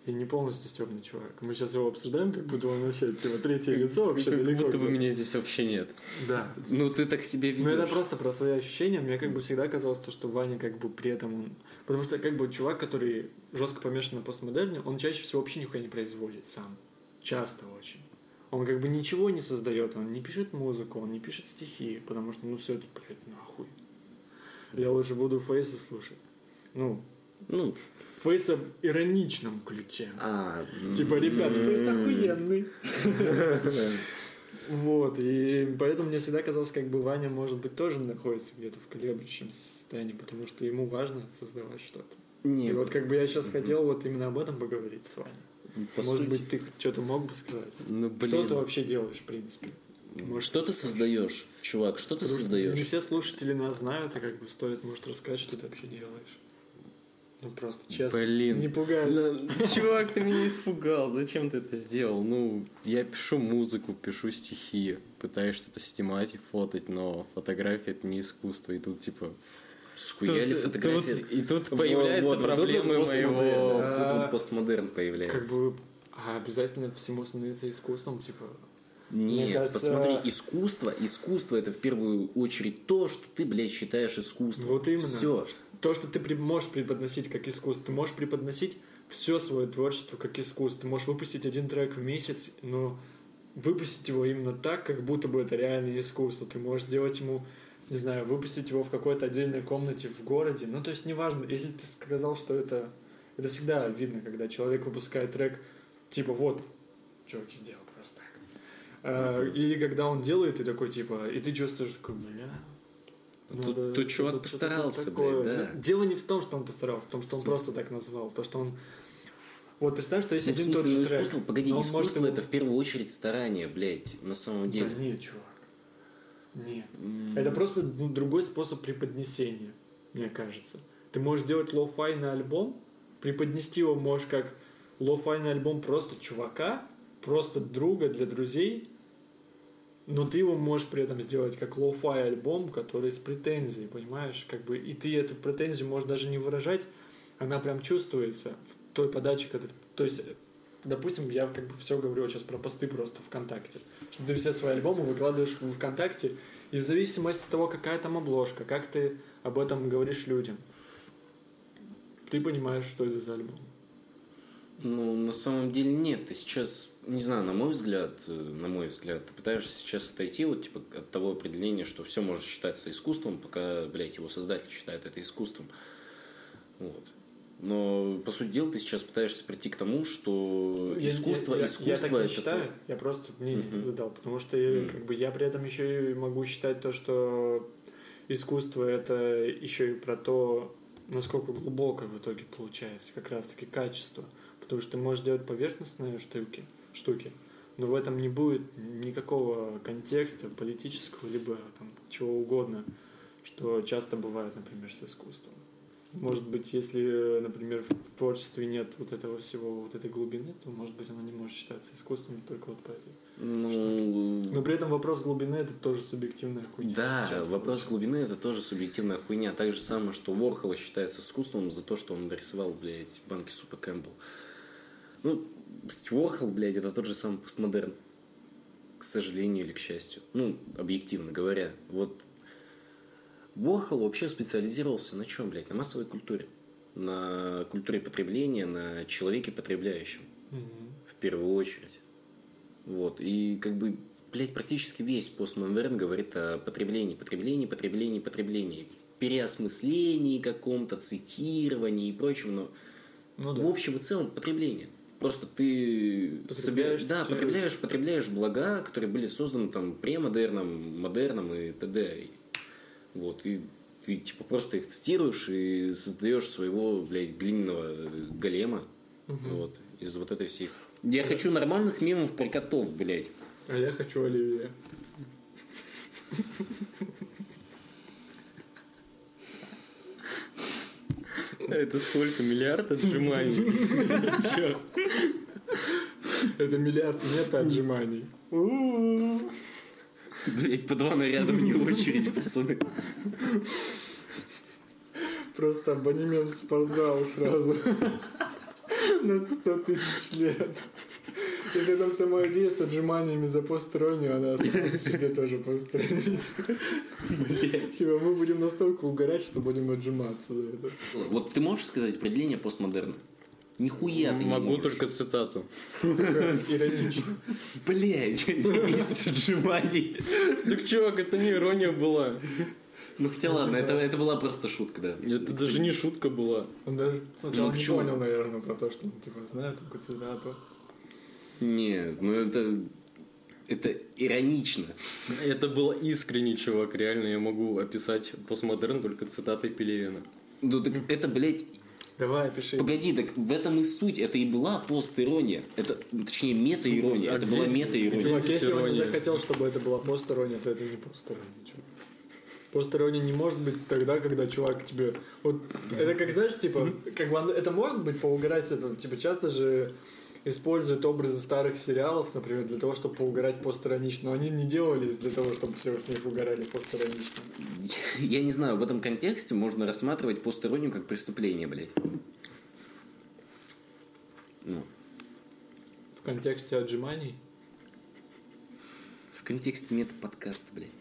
и не полностью стебный чувак. Мы сейчас его обсуждаем, как будто он вообще типа третье лицо вообще Как далеко будто бы меня здесь вообще нет. Да. Ну, ты так себе Ну, это просто про свои ощущения. Мне как бы всегда казалось то, что Ваня как бы при этом он... Потому что как бы чувак, который жестко помешан на постмодерне, он чаще всего вообще нихуя не производит сам. Часто очень. Он как бы ничего не создает, он не пишет музыку, он не пишет стихи, потому что, ну, все это, блядь, нахуй. Я лучше буду Фейса слушать. Ну, Ну, Фейса в ироничном ключе. а... Типа, ребят, Фейс охуенный. [laughs] Вот, и поэтому мне всегда казалось, как бы Ваня, может быть, тоже находится где-то в колеблющемся состоянии, потому что ему важно создавать что-то. Не, И вот как бы я сейчас хотел вот именно об этом поговорить с Ваней. по Может сути- быть, ты что-то мог бы сказать? Ну, Что блин. ты вообще делаешь, в принципе? Может, Что ты создаешь, чувак, что ты Потому что создаешь? Не все слушатели нас знают, и как бы стоит, может, рассказать, что ты вообще делаешь. Ну, просто честно. Блин. Не пугай. Ну, Чувак, ты меня испугал. Зачем ты это сделал? Ну, я пишу музыку, пишу стихи, пытаюсь что-то снимать и фотать, но фотография это не искусство. И тут типа. Схуяли тут- фотографии. тут- и тут Вот, появляются вот, проблемы вот моего. постмодерн, да. Тут вот постмодерн появляется. Как бы а обязательно всему становиться искусством, типа. Нет, кажется- посмотри, искусство, искусство это в первую очередь то, что ты, блядь, считаешь искусством. Вот именно. Все. То, что ты можешь преподносить как искусство, ты можешь преподносить все свое творчество как искусство. Ты можешь выпустить один трек в месяц, но выпустить его именно так, как будто бы это реальное искусство. Ты можешь сделать ему, не знаю, выпустить его в какой-то отдельной комнате в городе. Ну, то есть, неважно, если ты сказал, что это... Это всегда видно, когда человек выпускает трек, типа, вот, чуваки сделал просто так. А, Или когда он делает, и такой, типа, и ты чувствуешь такой, бля, надо тут чувак что-то постарался, такое». блядь, да. Ну, Дело не в том, что он постарался, в том, что он смысле? просто так назвал. То, что он... Вот представь, что есть Ну, один и тот смысле, ну, же трек. искусство, погоди, но может искусство ему- это в первую очередь старание, блядь, на самом деле. Да нет, чувак. Нет. М, Это просто ну, другой способ преподнесения, мне кажется. Ты можешь делать lo-fi на альбом, преподнести его можешь как lo-fi на альбом просто чувака, просто друга для друзей, но ты его можешь при этом сделать как lo-fi альбом, который с претензией, понимаешь? Как бы, и ты эту претензию можешь даже не выражать, она прям чувствуется в той подаче, которая... То есть, допустим, я как бы все говорю сейчас про посты просто ВКонтакте. Что ты все свои альбомы выкладываешь в ВКонтакте, и в зависимости от того, какая там обложка, как ты об этом говоришь людям, ты понимаешь, что это за альбом. Ну, на самом деле нет. Ты сейчас, не знаю, на мой взгляд, э, на мой взгляд, ты пытаешься сейчас отойти вот, типа, от того определения, что все может считаться искусством, пока, блядь, его создатель считает это искусством. Вот. Но, по сути дела, ты сейчас пытаешься прийти к тому, что Я- искусство, я, я- искусство я так не это считаю, то- я просто мнение Мгм. задал, потому что я, Мгм. как бы я при этом еще и могу считать то, что искусство это еще и про то, насколько глубоко в итоге получается, как раз таки качество. Потому что ты можешь делать поверхностные штуки, штуки, но в этом не будет никакого контекста политического, либо там чего угодно, что часто бывает, например, с искусством. Может быть, если, например, в творчестве нет вот этого всего, вот этой глубины, то, может быть, оно не может считаться искусством только вот по этой. Ну, Но при этом вопрос глубины это тоже субъективная хуйня. да, часто. вопрос глубины это тоже субъективная хуйня. Так же самое, что Ворхола считается искусством за то, что он нарисовал, блядь, банки супа Кэмпбелл. Ну, Ворхол, блядь, это тот же самый постмодерн. К сожалению или к счастью. Ну, объективно говоря. Вот Ворхол вообще специализировался на чем, блядь? На массовой культуре. На культуре потребления, на человеке потребляющем. Мгм. в первую очередь. Вот. И как бы, блядь, практически весь постмодерн говорит о потреблении, потреблении, потреблении, потреблении. Переосмыслении каком-то, цитировании и прочем, но Ну в да. общем и целом потребление. Просто ты Потребляешь, себе- да, потребляешь, потребляешь блага, которые были созданы там премодерном, модерном и т.д. Вот, и ты типа просто их цитируешь и создаешь своего, блядь, глиняного э, голема. Вот, из вот этой всей... Я хочу нормальных мемов про котов, блядь. А я хочу оливье. [laughs] Это сколько? Миллиард отжиманий? [laughs] Это миллиард мета-отжиманий. Блядь, по два наряда вне очереди, пацаны. Просто абонемент в спортзал сразу. [laughs] На 100 тысяч лет. И при этом сама идея с отжиманиями за постороннюю, она сама себе тоже постранить. Типа мы будем настолько угорать, что будем отжиматься за это. Вот ты можешь сказать определение постмодерна? Нихуя ты не Могу можешь. только цитату. Иронично. Блядь, из отжиманий. Так, чувак, это не ирония была. Ну хотя ладно, это, это была просто шутка, да. Это даже не шутка была. Он даже сначала Ну, не понял, наверное, про то, что он типа знает только цитату. Нет, ну это... Это иронично. Это было искренне, чувак, реально. Я могу описать постмодерн только цитатой Пелевина. Ну так это, блядь, Давай, пиши. Погоди, так в этом и суть. Это и была пост-ирония. Это, точнее, мета-ирония. А это где была мета-ирония. Чувак, если он не ирония? захотел, чтобы это была посторонняя, то это не посторонняя, чувак. Посторонняя не может быть тогда, когда чувак тебе... Вот это как, знаешь, типа, как бы это может быть поугарать с этого. Типа, часто же используют образы старых сериалов, например, для того, чтобы поугарать посторонично. Но они не делались для того, чтобы все с них угорали посторонично. [laughs] Я не знаю, в этом контексте можно рассматривать постороннюю как преступление, блядь. Ну, В контексте отжиманий. в контексте мета-подкаста, блядь.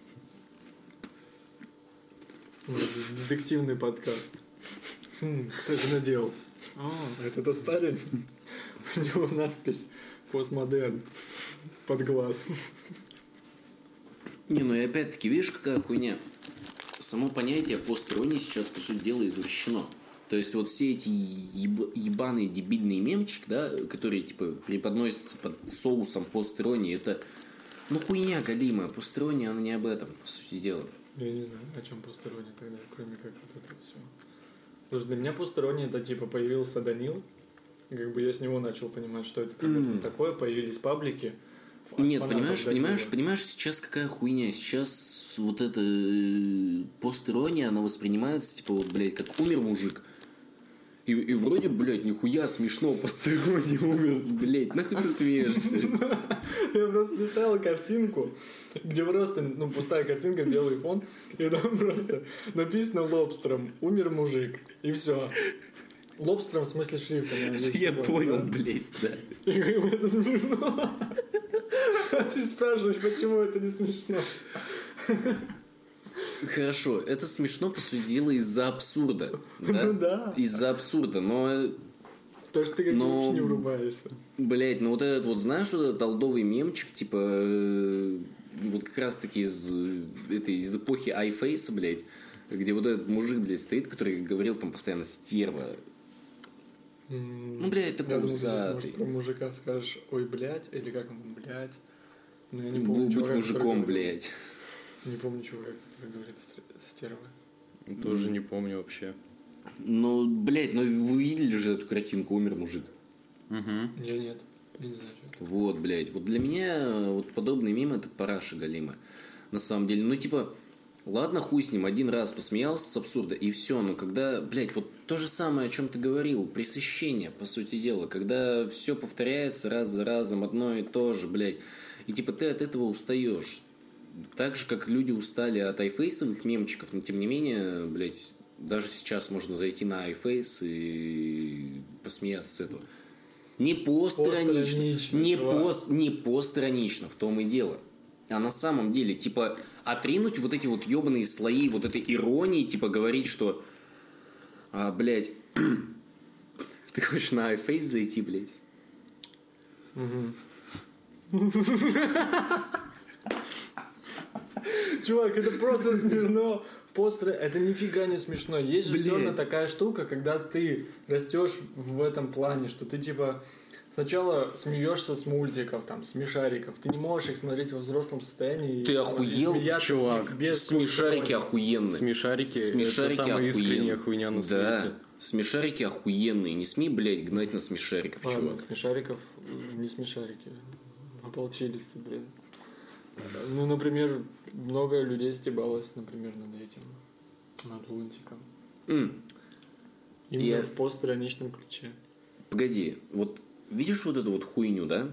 Детективный подкаст. Хм, кто это наделал? А, это тот парень. [laughs] У него надпись «Постмодерн» под глаз. Не, ну и опять-таки, видишь, какая хуйня. Само понятие постиронии сейчас, по сути дела, извращено. То есть вот все эти еб- ебаные дебильные мемчики, да, которые типа преподносятся под соусом постиронии, это ну хуйня галимая. Постирония, она не об этом, по сути дела. Я не знаю, о чем посторонний тогда, кроме как вот этого всего. Потому что для меня посторонний это типа появился Данил, как бы я с него начал понимать, что это какое-то такое, появились паблики. Нет, понимаешь, понимаешь, понимаешь, сейчас какая хуйня? Сейчас вот эта э, постирония, она воспринимается, типа, вот, блядь, как умер мужик. И, и вроде, блядь, нихуя смешно постирония умер, блядь, нахуй ты смеешься? [laughs] Я просто представил картинку, где просто, ну, пустая картинка, белый фон, и там [laughs] просто написано лобстером «Умер мужик», и все. Лобстером в смысле английский Я понял, блядь, да. И как бы это смешно. А ты спрашиваешь, почему это не смешно? Хорошо, это смешно, по сути дела, из-за абсурда. Да? Ну да. Из-за абсурда, но, э, То, что ты как Но- вообще не врубаешься. блядь, ну вот этот вот, знаешь, вот этот толдовый мемчик, типа, э, вот как раз-таки из, этой, из эпохи айфейса, блядь, где вот этот мужик, блядь, стоит, который говорил там постоянно «стерва», Ну, блядь, такой я ты про мужика скажешь, ой, блядь, или как он, блядь. Но я не Бу- помню Будь чувака, который мужиком, говорил- блядь. Не помню чувака, который говорит стерва. Тоже не помню вообще. Ну, блядь, ну вы видели же эту картинку, умер мужик. Угу. Я нет. Я не знаю, что. Вот, блядь. Вот для меня э, вот подобные мемы это параша галима. На самом деле. Ну, типа, ладно, хуй с ним, один раз посмеялся с абсурда, и все. Но когда, блядь, вот то же самое, о чем ты говорил, пресыщение, по сути дела. Когда все повторяется раз за разом, одно и то же, блядь. И типа ты от этого устаешь. Так же, как люди устали от айфейсовых мемчиков, но тем не менее, блядь, даже сейчас можно зайти на айфейс и посмеяться с этого. Не постранично. Постранично, Не, чувак. пост, не постранично, в том и дело. А на самом деле, типа, отринуть вот эти вот ебаные слои вот этой иронии, типа, говорить, что, а, блядь, [clears throat] ты хочешь на iFace зайти, блядь? [laughs] Чувак, это просто смешно. Постеры, это нифига не смешно. Есть же все такая штука, когда ты растешь в этом плане, что ты типа сначала смеешься с мультиков, там, смешариков. Ты не можешь их смотреть во взрослом состоянии. и, Ты типа, охуел, и чувак? без Смешарики охуенные. Смешарики, Смешарики это самая искренняя хуйня на Да, свете. смешарики охуенные. Не смей, блядь, гнать на смешариков, Ладно, чувак. смешариков, э, не смешарики. Ополчились, блин. Ну, например, много людей стебалось, например, над этим. Над Лунтиком. М, Именно Я- в постироничном ключе. Погоди, вот видишь вот эту вот хуйню, да?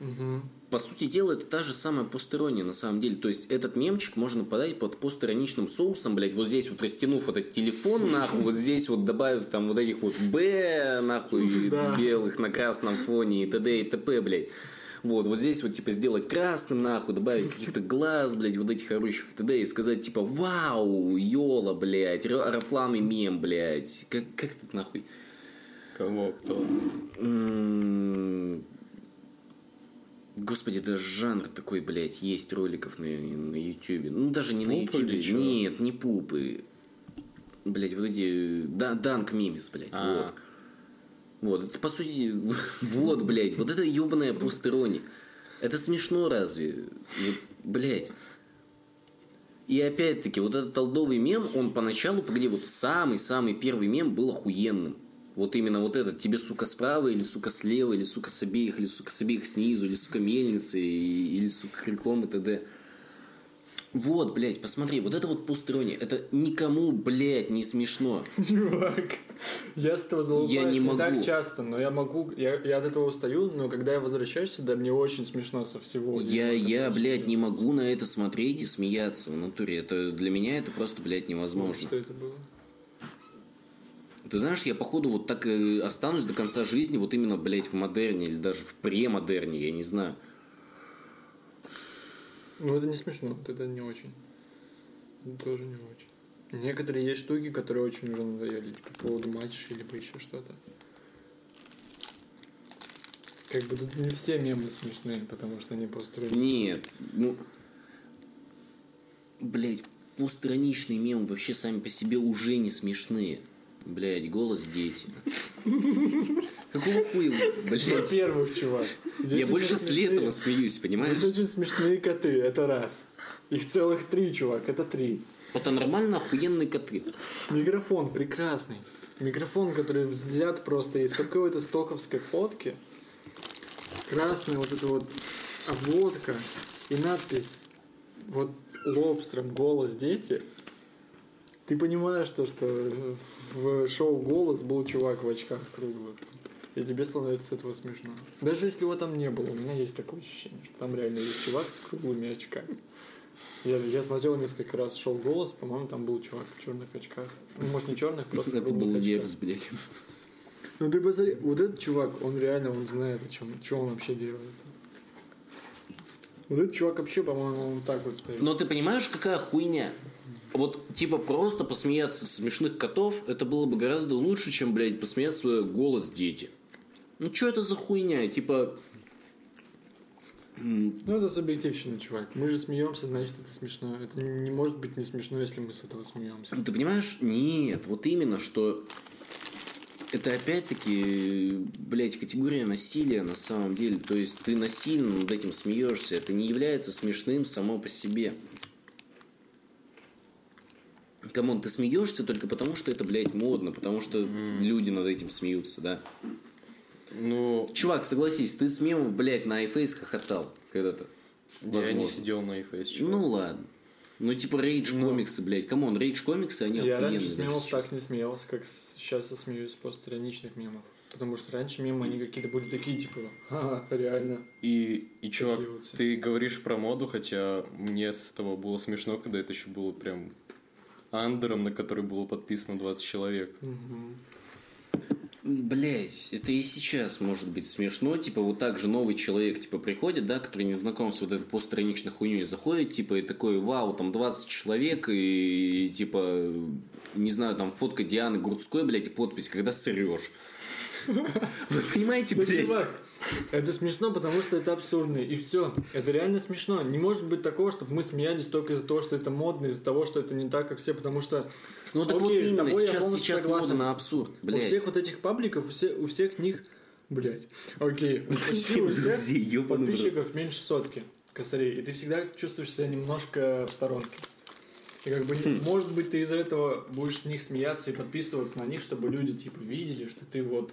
Угу. По сути дела, это та же самая постерония на самом деле. То есть, этот мемчик можно подать под постероничным соусом, блядь, вот здесь вот растянув этот телефон, нахуй, вот здесь вот добавив там вот этих вот Б, нахуй, Да. белых на красном фоне и т.д. и т.п., блядь. Вот, вот здесь вот, типа, сделать красным, нахуй, добавить каких-то глаз, блядь, вот этих орущих и т.д. и сказать, типа, вау, Йола, блядь, рофланный мем, блядь. Как, как это нахуй? Кого? Кто? Господи, даже жанр такой, блядь, есть роликов на, на Ютубе. Ну, даже не на Пупы Ютубе. чё? Нет, не пупы. Блядь, вот эти... Да, Данк Мимис, блядь, А. вот. Вот, это по сути... [laughs] Вот, блядь, вот это ебаная постерония. Это смешно разве? Вот, блядь. И опять-таки, вот этот толдовый мем, он поначалу, погоди, вот самый-самый первый мем был охуенным. Вот именно вот этот, тебе, сука, справа, или, сука, слева, или, сука, с обеих, или, сука, с обеих снизу, или, сука, мельницы, или, сука, крюком и т.д. Вот, блядь, посмотри, вот это вот постерония, это никому, блядь, не смешно. Чувак, я с этого залупаюсь Я не не, могу. так часто, но я могу, я, я от этого устаю, но когда я возвращаюсь сюда, мне очень смешно со всего. Я, я, блядь, не делается. могу на это смотреть и смеяться в натуре. Это для меня это просто, блядь, невозможно. Что это было? Ты знаешь, я походу вот так и останусь до конца жизни вот именно, блядь, в модерне или даже в премодерне, я не знаю. Ну, это не смешно, это не очень. Это тоже не очень. Некоторые есть штуки, которые очень уже надоели, типа по поводу матчей, либо еще что-то. Как бы тут не все мемы смешные, потому что они построены. Нет, ну... Блядь, постраничные мемы вообще сами по себе уже не смешные. Блядь, голос дети. Какого хуя, блядь? Во-первых, чувак. Я больше с летого смеюсь, понимаешь? Здесь очень смешные коты, это раз. Их целых три, чувак, это три. Это нормально охуенные коты. Микрофон прекрасный. Микрофон, который взят просто из какой-то стоковской фотки. Красная вот эта вот обводка и надпись вот лобстером «Голос дети». Ты понимаешь то, что в шоу «Голос» был чувак в очках круглых. И тебе становится с этого смешно. Даже если его там не было, у меня есть такое ощущение, что там реально есть чувак с круглыми очками. Я, я смотрел несколько раз шоу «Голос», по-моему, там был чувак в черных очках. Ну, может, не черных, просто Это был. Лепс, блядь. Ну ты посмотри, вот этот чувак, он реально, он знает, о чем, что он вообще делает. Вот этот чувак вообще, по-моему, он так вот стоит. Но ты понимаешь, какая хуйня? Вот, типа, просто посмеяться с смешных котов, это было бы гораздо лучше, чем, блядь, посмеяться голос дети. Ну, что это за хуйня? Типа, Ну это субъективщина, чувак. Мы же смеемся, значит это смешно. Это не может быть не смешно, если мы с этого смеемся. ты понимаешь? Нет, вот именно, что это опять-таки, блядь, категория насилия на самом деле. То есть ты насильно над этим смеешься. Это не является смешным само по себе. Come on, ты смеешься только потому, что это, блядь, модно, потому что люди над этим смеются, да. Ну, Чувак, согласись, ты с мемов, блядь, на iFace хохотал когда-то. я не Возможно. сидел на iFace. чувак. Ну ладно. Ну, типа рейдж комиксы, блядь. Come on, rage комиксы, они Я раньше с мемов сейчас. так не смеялся, как сейчас я смеюсь после ироничных мемов. Потому что раньше мемы, они какие-то были такие, типа, ха реально. И, и чувак, ты говоришь про моду, хотя мне с этого было смешно, когда это еще было прям андером, на который было подписано 20 человек. Блять, это и сейчас может быть смешно. Типа, вот так же новый человек, типа, приходит, да, который не знаком с вот этой постраничной хуйней, заходит, типа, и такой, вау, там 20 человек, и, типа, не знаю, там фотка Дианы Грудской, блядь, и подпись, когда сырешь. [laughs] Вы понимаете, Ну, блядь? Это смешно, потому что это абсурдно. И все. Это реально смешно. Не может быть такого, чтобы мы смеялись только из-за того, что это модно, из-за того, что это не так, как все, потому что... Ну так вот именно, сейчас, сейчас согласен. мода на абсурд, У блядь. всех вот этих пабликов, у, все- у всех них... Блять. Окей. Почти у всех подписчиков меньше сотки косарей. И ты всегда чувствуешь себя немножко в сторонке. И как бы, Хм. может быть, ты из-за этого будешь с них смеяться и подписываться на них, чтобы люди, типа, видели, что ты вот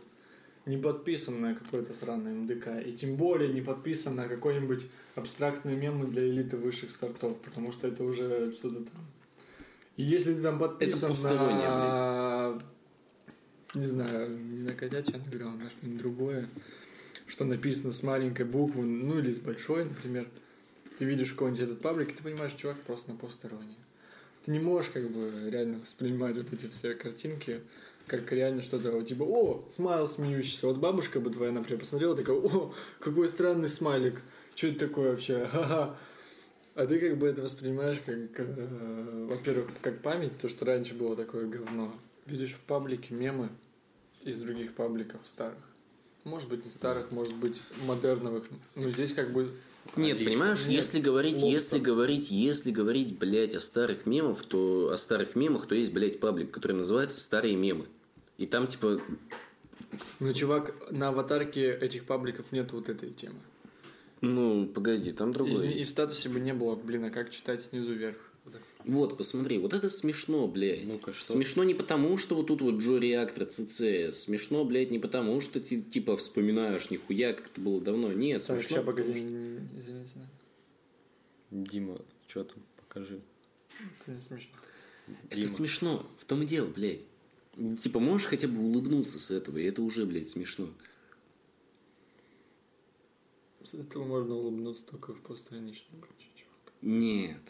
не подписан на какой-то сраный МДК. И тем более не подписан на какой-нибудь абстрактный мемы для элиты высших сортов, потому что это уже что-то там. И если ты там подписан на... Не знаю, не на котячий андеграунд, а что-нибудь другое, что написано с маленькой буквы, ну или с большой, например. Ты видишь какой-нибудь этот паблик, и ты понимаешь, чувак просто на постороннее. Ты не можешь как бы реально воспринимать вот эти все картинки как реально что-то типа, о, смайл смеющийся. Вот бабушка бы твоя, например, посмотрела, такая, о, какой странный смайлик. Что это такое вообще? Ха-ха. А ты как бы это воспринимаешь как, э, во-первых, как память, то, что раньше было такое говно. Видишь в паблике мемы из других пабликов старых. Может быть, не старых, может быть, модерновых. Но здесь как бы... Нет, Алиса. понимаешь, Нет, если говорить, Лобстер. если говорить, если говорить, блядь, о старых мемах, то о старых мемах, то есть, блядь, паблик, который называется «Старые мемы». И там, типа, Ну, чувак, на аватарке этих пабликов нет вот этой темы. ну, погоди, там И, другой. и в статусе бы не было, блин, а как читать снизу вверх? Вот, посмотри, вот это смешно, блядь. Ну-ка, что? Смешно не потому, что вот тут вот Джо Реактор ЦЦ. Смешно, блядь, не потому, что ты, типа, вспоминаешь нихуя, как это было давно. Нет, Так, смешно. сейчас, погоди, извините. Дима, что там? Покажи. это не смешно. Это Дима. смешно. В том и дело, блядь. Типа, можешь хотя бы улыбнуться с этого, и это уже, блядь, смешно. С этого можно улыбнуться только в постраничном, короче, чувак. Нет.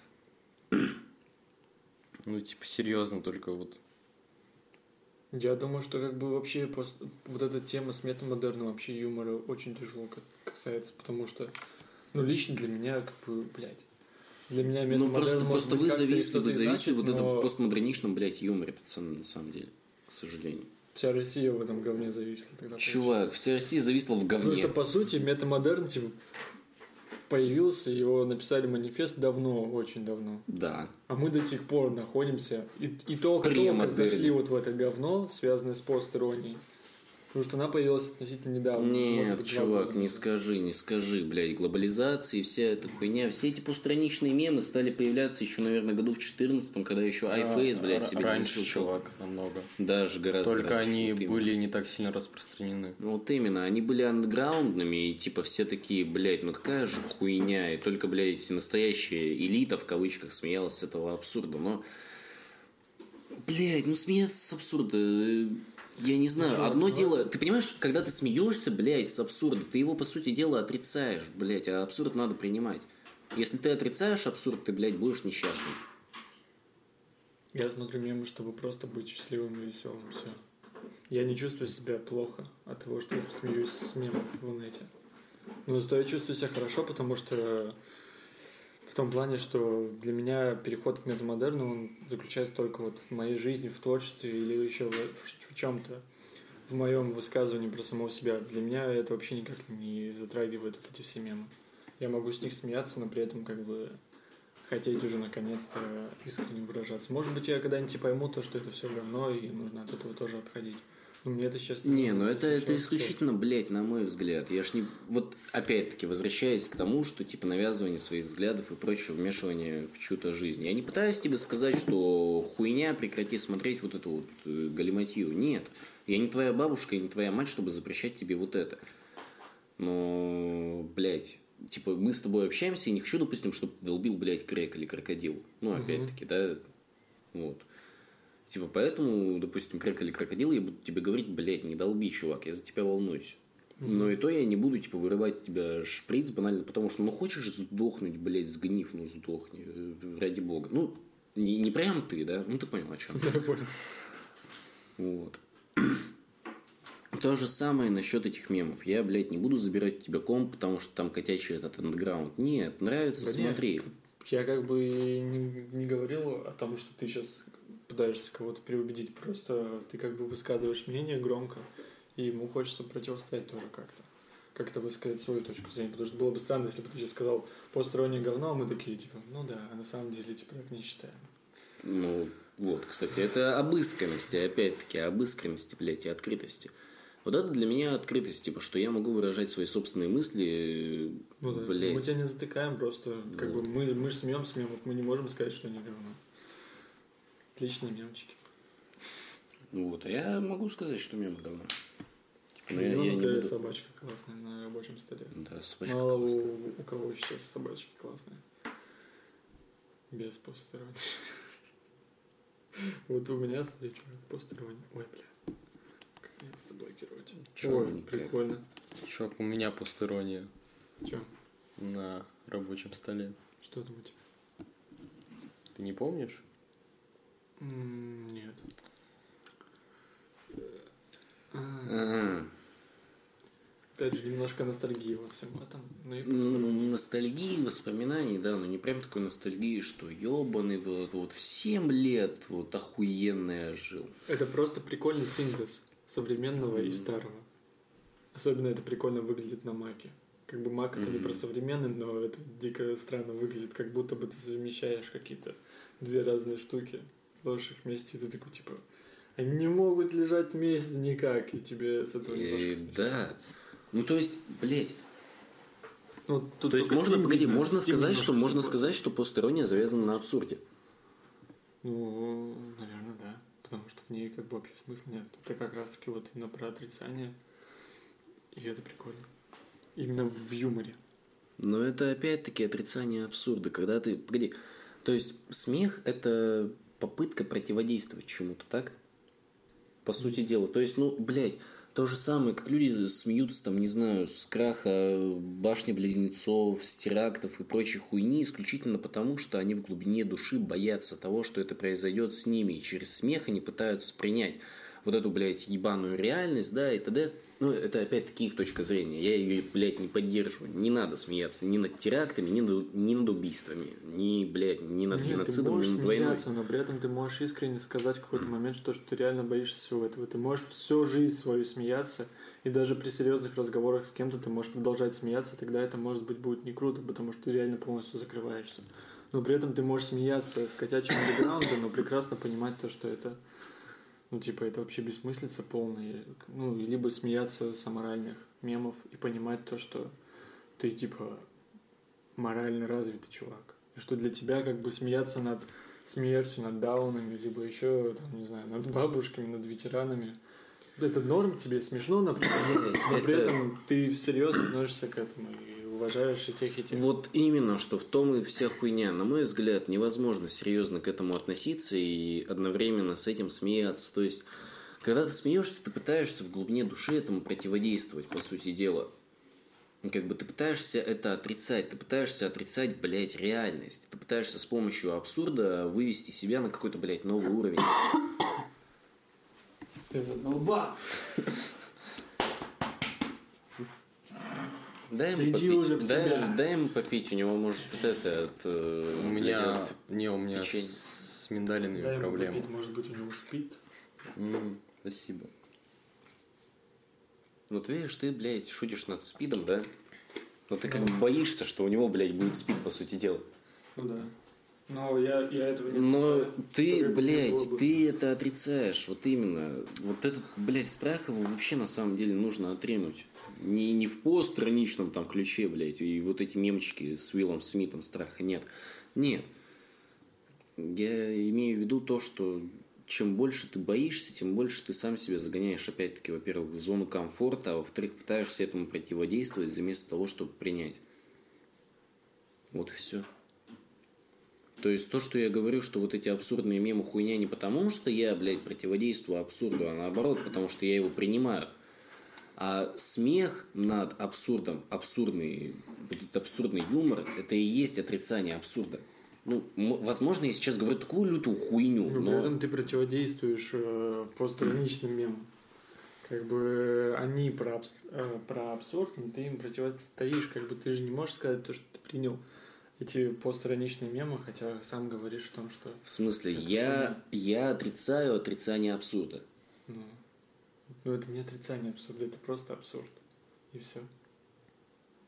Ну, типа, серьезно, только вот. Я думаю, что как бы вообще просто вот эта тема с метамодерном вообще юмора очень тяжело ка- касается, потому что, ну, лично для меня, как бы, блядь, для меня Ну, метамодерн просто, может просто быть вы зависли, вы зависли значит, вот это но в постмодерничном, блядь, юморе, пацаны, на самом деле. К сожалению. Вся Россия в этом говне зависла тогда. Чувак, вся Россия зависла в Потому говне. что, по сути, метамодерн, типа, появился, его написали манифест давно, очень давно. Да. А мы до сих пор находимся и, и только только зашли вот в это говно, связанное с пост-иронией. Потому что она появилась относительно недавно. может Нет, быть, чувак, года не скажи, не скажи, блядь, глобализация и вся эта хуйня. Все эти постраничные мемы стали появляться еще, наверное, году в 14 когда еще iFace, блядь, Р- себе Раньше, разрешил. чувак, намного. Даже гораздо Только раньше, они вот именно. были не так сильно распространены. Ну, Вот именно, они были андеграундными, и типа все такие, блядь, ну какая же хуйня, и только, блядь, настоящая элита, в кавычках, смеялась с этого абсурда, но... Блядь, ну смеяться с абсурда, э, я не знаю, чувак, одно ну дело, ты понимаешь, когда ты смеешься, блядь, с абсурда, ты его, по сути дела, отрицаешь, блядь, а абсурд надо принимать. Если ты отрицаешь абсурд, ты, блядь, будешь несчастным. Я смотрю мемы, чтобы просто быть счастливым и веселым. Все. Я не чувствую себя плохо от того, что я смеюсь с мемов в инете. Но зато я чувствую себя хорошо, потому что в том плане, что для меня переход к метамодерну он заключается только вот в моей жизни, в творчестве или еще в, в чем-то, в моем высказывании про самого себя. Для меня это вообще никак не затрагивает вот эти все мемы. Я могу с них смеяться, но при этом как бы хотеть уже наконец-то искренне выражаться. Может быть, я когда-нибудь пойму то, что это все говно, и нужно от этого тоже отходить. Ну, мне это сейчас Не, ну это, это исключительно, блядь, на мой взгляд. Я ж не... Вот опять-таки, возвращаясь к тому, что типа навязывание своих взглядов и прочее вмешивание в чью-то жизнь. Я не пытаюсь тебе сказать, что хуйня, прекрати смотреть вот эту вот э, галиматью. Нет. Я не твоя бабушка и не твоя мать, чтобы запрещать тебе вот это. Но, блядь, типа мы с тобой общаемся, и не хочу, допустим, чтобы долбил, блядь, крэк или крокодил. Ну, опять-таки, да, вот. Типа, поэтому, допустим, крэк или крокодил, я буду тебе говорить, блядь, не долби, чувак, я за тебя волнуюсь. Но и то я не буду, типа, вырывать тебя шприц банально, потому что, ну, хочешь сдохнуть, блядь, сгнив, ну, сдохни, э, ради бога. Ну, не, не прям ты, да? Ну, ты понял, о чем. [laughs] Я понял. Вот. [clears throat] То же самое насчет этих мемов. Я, блядь, не буду забирать у тебя комп, потому что там котячий этот андеграунд. Нет, нравится, Да нет. смотри. Я как бы не, не говорил о том, что ты сейчас пытаешься кого-то переубедить. Просто ты как бы высказываешь мнение громко, и ему хочется противостоять тоже как-то. Как-то высказать свою точку зрения. Потому что было бы странно, если бы ты сейчас сказал постороннее говно, а мы такие, типа, ну да, а на самом деле, типа, так не считаем. Ну, вот, кстати, это об искренности, опять-таки, об искренности, блядь, и открытости. Вот это для меня открытость, типа, что я могу выражать свои собственные мысли, Ну да. блядь. Мы тебя не затыкаем, просто как бы мы, мы же смеем с мемов, мы не можем сказать, что они говно. Отличные мемчики. Ну Вот, а я могу сказать, что мимо говно. Типа, ну, я, я не буду... собачка классная на рабочем столе. Да, собачка Мало классная. у, у кого сейчас собачки классные. Без посторонней. [laughs] Вот у меня, смотри, чувак, посторонний. Ой, бля. Как мне это заблокировать? Чего Ой, прикольно. Чувак, у меня постороннее Че? на рабочем столе. Что там у тебя? Ты не помнишь? Нет. Ага. Опять же, немножко ностальгии во всем этом. Ну и посторонний. Ностальгии, воспоминаний, да, но не прям такой ностальгии, что ебаный вот, вот в 7 лет вот охуенно я жил. Это просто прикольный синтез современного и старого. Особенно это прикольно выглядит на маке. Как бы мак это не про современный, но это дико странно выглядит, как будто бы ты совмещаешь какие-то две разные штуки, ложишь их вместе, и ты такой типа, они не могут лежать вместе никак, и тебе с этого немножко смешно. да. Ну, то есть, блядь, Ну, тут то есть можно, Steam погоди, видно, можно Steam сказать, что можно всё сказать, что посторонняя завязана на абсурде. Ну, наверное, да. Потому что в ней как бы вообще смысла нет. Это как раз таки вот именно про отрицание. И это прикольно. Именно в юморе. Но это опять-таки отрицание абсурда, когда ты... Погоди, то есть смех – это попытка противодействовать чему-то, так? По сути дела. То есть, ну, блядь, то же самое, как люди смеются, там, не знаю, с краха башни-близнецов, с терактов и прочей хуйни, исключительно потому, что они в глубине души боятся того, что это произойдет с ними, и через смех они пытаются принять вот эту, блядь, ебаную реальность, да, и т.д. Ну, это опять-таки их точка зрения. Я ее, блядь, не поддерживаю. Не надо смеяться ни над терактами, ни над, ни над убийствами, ни, блядь, ни над Нет, ты геноцидом, ни можешь над войной. смеяться, но при этом ты можешь искренне сказать в какой-то момент, что, что ты реально боишься всего этого. Ты можешь всю жизнь свою смеяться, и даже при серьезных разговорах с кем-то ты можешь продолжать смеяться, тогда это, может быть, будет не круто, потому что ты реально полностью закрываешься. Но при этом ты можешь смеяться с котячим бэкграунда, но прекрасно понимать то, что это ну, типа, это вообще бессмыслица полная. Ну, либо смеяться с аморальных мемов и понимать то, что ты, типа, морально развитый чувак. И что для тебя, как бы, смеяться над смертью, над даунами, либо еще, там, не знаю, над бабушками, над ветеранами. Это норм, тебе смешно, например, но при Это- этом ты всерьез относишься к этому и уважаешь и тех, и тех. Вот именно, что в том и вся хуйня. На мой взгляд, невозможно серьезно к этому относиться и одновременно с этим смеяться. То есть, когда ты смеешься, ты пытаешься в глубине души этому противодействовать, по сути дела. Как бы ты пытаешься это отрицать, ты пытаешься отрицать, блядь, реальность. Ты пытаешься с помощью абсурда вывести себя на какой-то, блядь, новый уровень. Ты задолбал. Дай ему Ты попить. уже в дай, себя. дай ему попить, у него может вот это от... э, У меня... от- Не, у меня печенье. с миндалиными Дай ему проблемы. попить, может быть, у него спит. М, Спасибо. Вот видишь, ты, блядь, шутишь над спидом, да? Но ты как бы боишься, что у него, блядь, будет спид, по сути дела. Ну да. Но я, я этого не Но отрицаю. ты, блядь, бы. ты это отрицаешь. Вот именно. Вот этот, блядь, страх его вообще на самом деле нужно отринуть. Не, не в постраничном там ключе, блядь, и вот эти мемчики с Уиллом Смитом страха нет. Нет. Я имею в виду то, что чем больше ты боишься, тем больше ты сам себя загоняешь, опять-таки, во-первых, в зону комфорта, а во-вторых, пытаешься этому противодействовать вместо того, чтобы принять. Вот и все. То есть то, что я говорю, что вот эти абсурдные мемы хуйня не потому, что я, блядь, противодействую абсурду, а наоборот, потому что я его принимаю. А смех над абсурдом, абсурдный, абсурдный юмор, это и есть отрицание абсурда. Ну, возможно, я сейчас говорю такую лютую хуйню, Но при этом ты противодействуешь э, постраничным мемам. Как бы они про, абс- э, про абсурд, но ты им противостоишь. Как бы ты же не можешь сказать то, что ты принял эти постраничные мемы, хотя сам говоришь о том, что В смысле, я, я отрицаю отрицание абсурда. ну, ну, это не отрицание абсурда, это просто абсурд. И все.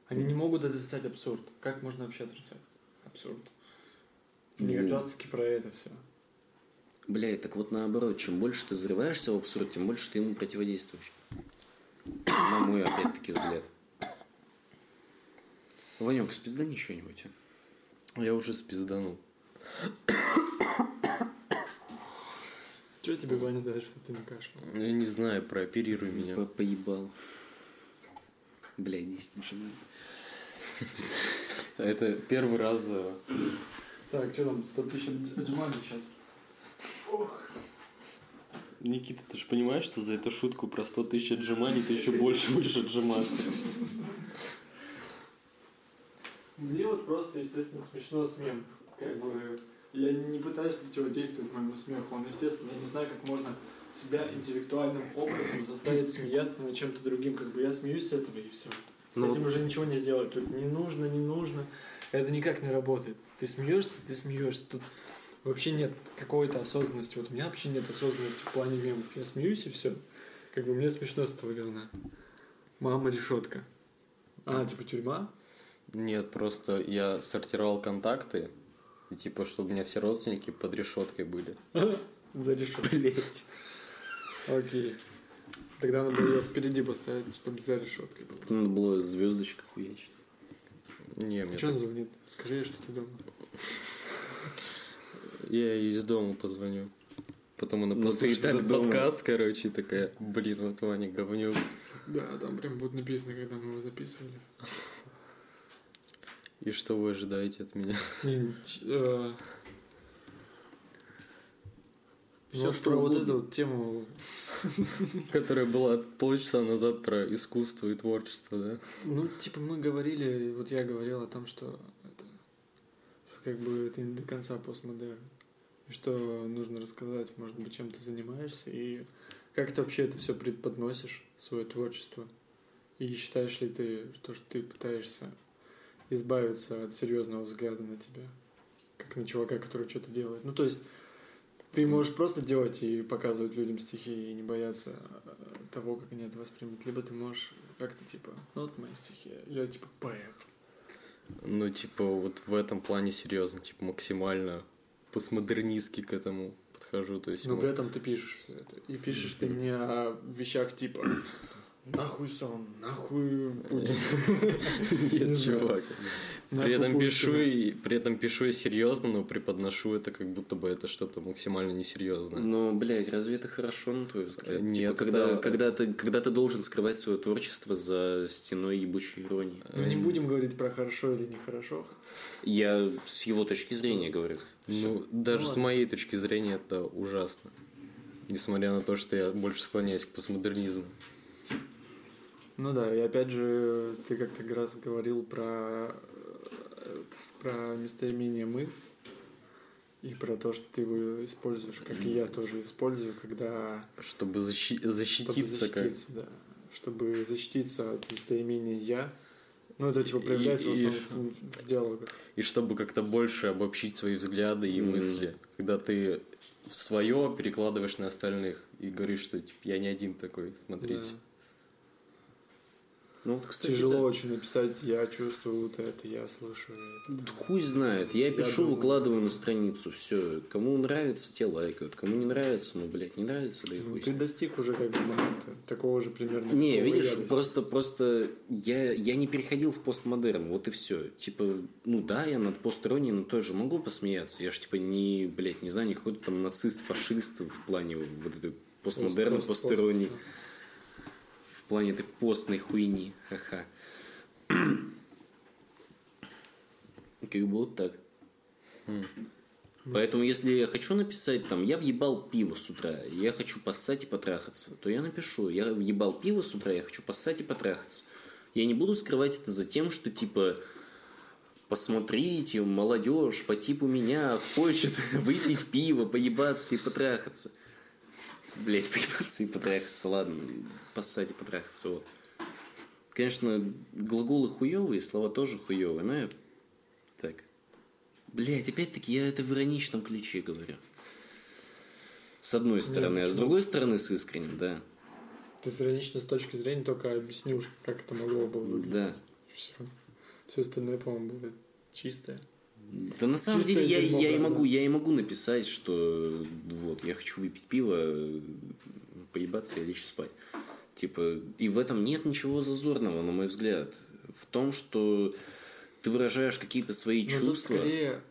Они не могут отрицать абсурд. Как можно вообще отрицать абсурд? Ну. как раз таки про это все. Блядь, так вот наоборот, чем больше ты взрываешься в абсурд, тем больше ты ему противодействуешь. На мой, опять-таки, взгляд. Ванек, спиздани что-нибудь. а? Я уже спизданул. Что тебе, Ваня, дает, что ты не кашлял? Я не знаю, прооперируй меня. По- Поебал. Блядь, 10 жена. Это первый раз за... Так, что там, 100 тысяч отжиманий сейчас? Никита, ты же понимаешь, что за эту шутку про 100 тысяч отжиманий ты еще больше будешь отжиматься? Мне вот просто, естественно, смешно с мем. Как бы я не пытаюсь противодействовать моему смеху. Он, естественно, я не знаю, как можно себя интеллектуальным образом заставить смеяться над чем-то другим. Как бы я смеюсь с этого и все. С Ну этим уже ничего не сделать. Тут не нужно, не нужно. Это никак не работает. Ты смеешься, ты смеешься. Тут вообще нет какой-то осознанности. Вот у меня вообще нет осознанности в плане мемов. Я смеюсь и все. Как бы мне смешно с этого говна. Мама решетка. А, типа тюрьма? Нет, просто я сортировал контакты, и типа, чтобы у меня все родственники под решеткой были. [laughs] За решеткой. Блять. Окей. Тогда надо ее впереди поставить, чтобы за решеткой было. Надо было звездочка хуячить. Не, мне Что он звонит? Скажи ей, что ты дома. Я ей из дома позвоню. Потом она Ну, послушает так этот подкаст, короче, и такая, блин, вот Ваня говнюк. Да, там прям будет написано, когда мы его записывали. И что вы ожидаете от меня? Э, Всё, ну, что про вот эту вот тему, Которая была полчаса назад про искусство и творчество, да? ну, типа, мы говорили, вот я говорил о том, что это, что как бы это не до конца постмодерн. И что нужно рассказать, может быть, чем ты занимаешься, и как ты вообще это все преподносишь, свое творчество. И считаешь ли ты, что, что ты пытаешься избавиться от серьезного взгляда на тебя, как на чувака, который что-то делает. Ну, то есть, ты можешь просто делать и показывать людям стихи и не бояться э, того, как они это воспримут. Либо ты можешь как-то типа, ну вот мои стихи, я типа поэт. Ну, типа, вот в этом плане серьезно, типа, максимально постмодернистски к этому подхожу. То есть, Но мы- при этом ты пишешь всё это. И пишешь ты не о вещах типа нахуй сон, нахуй Путин. [laughs] Не Нет, чувак. При этом пишу и при этом пишу и серьезно, но преподношу это как будто бы это что-то максимально несерьезное. Но, блядь, разве это хорошо, на твой взгляд? Нет, Типа, когда, это- когда, ты, когда ты должен скрывать свое творчество за стеной ебучей иронии. Ну не будем говорить про хорошо или нехорошо. Я с его точки зрения говорю. Ну, даже Ну с моей точки зрения это ужасно. Несмотря на то, что я больше склоняюсь к постмодернизму. Ну да, и опять же, ты как-то раз говорил про, про местоимение «мы» и про то, что ты его используешь, как и я тоже использую, когда... Чтобы защи- Чтобы защититься, как... защититься, да. Чтобы защититься от местоимения «я». Ну, это типа И- проявляется и- в основном в, в диалогах. И чтобы как-то больше обобщить свои взгляды и Мгм. мысли. Когда ты свое перекладываешь на остальных и говоришь, что типа, я не один такой, смотрите. Да. Ну, вот, кстати, Тяжело да. очень написать «я чувствую вот это, я слышу это». Хуй знает. Я пишу, думаю. выкладываю на страницу. Все. Кому нравится, те лайкают. Кому не нравится, ну, блядь, не нравится, да и Ну, хуй. ты достиг уже как бы момента такого же примерно. Не, видишь, я достиг. просто, просто я, я не переходил в постмодерн, вот и все. Типа, ну да, я над посторонней, но тоже могу посмеяться. Я ж типа не, блядь, не знаю, не какой-то там нацист, фашист в плане вот этой постмодерна, Пост- пост- пост- В плане этой постной хуйни. Ха-ха. [clears throat] Как бы вот так. Поэтому, если я хочу написать там, я въебал пиво с утра, я хочу поссать и потрахаться, то я напишу, я въебал пиво с утра, я хочу поссать и потрахаться. Я не буду скрывать это за тем, что типа посмотрите, молодежь по типу меня хочет [laughs] выпить пиво, поебаться и потрахаться. Блять, [laughs] поебаться и потрахаться, ладно, поссать и потрахаться, вот. Конечно, глаголы хуевые, слова тоже хуевые, но я так. Блять, опять-таки я это в ироничном ключе говорю. С одной стороны, а с почему? другой стороны с искренним, да. Ты с иронично с точки зрения только объясни уж, как это могло бы выглядеть. Да. Все. Все остальное, по-моему, будет чистое. Да на самом деле я, дерьмо, я, и да, могу, да. я и могу написать, что вот, я хочу выпить пиво, поебаться и лечь спать. Типа, и в этом нет ничего зазорного, на мой взгляд. В том, что ты выражаешь какие-то свои Но тут чувства. скорее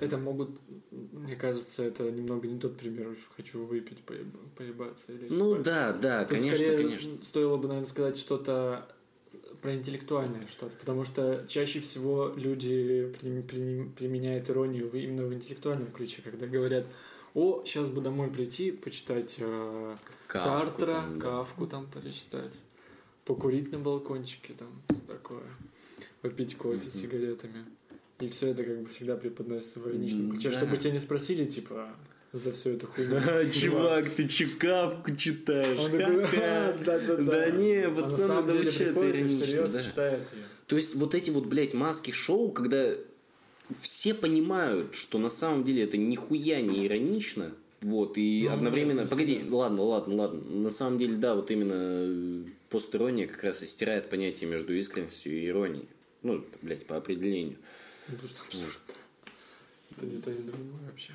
это могут, мне кажется, это немного не тот пример. Хочу выпить, поеб- поебаться или Ну спать. да, да, Тут конечно, скорее конечно. Стоило бы, наверное, сказать что-то про интеллектуальное что-то, потому что чаще всего люди прим- прим- применяют иронию именно в интеллектуальном ключе, когда говорят, о, сейчас бы домой прийти, почитать э, Сартра, там, да. Кавку там перечитать, покурить на балкончике, там, такое, попить кофе с сигаретами. И все это как бы всегда преподносится в ироничном ключе, Да. чтобы тебя не спросили, типа, за всю эту хуйню. [laughs] ты чекавку читаешь? Он такой, «А, [laughs] да-да-да». Да не, А на пацаны, да вообще это иронично, да. То есть вот эти вот, блядь, маски шоу, когда все понимают, что на самом деле это нихуя не иронично, вот, и Ну, одновременно... да, Погоди, ладно, ладно, ладно. На самом деле, да, вот именно э, постирония как раз и стирает понятие между искренностью и иронией. Ну, блядь, по определению. Ну, потому что абсурд. Это не то, не другое вообще.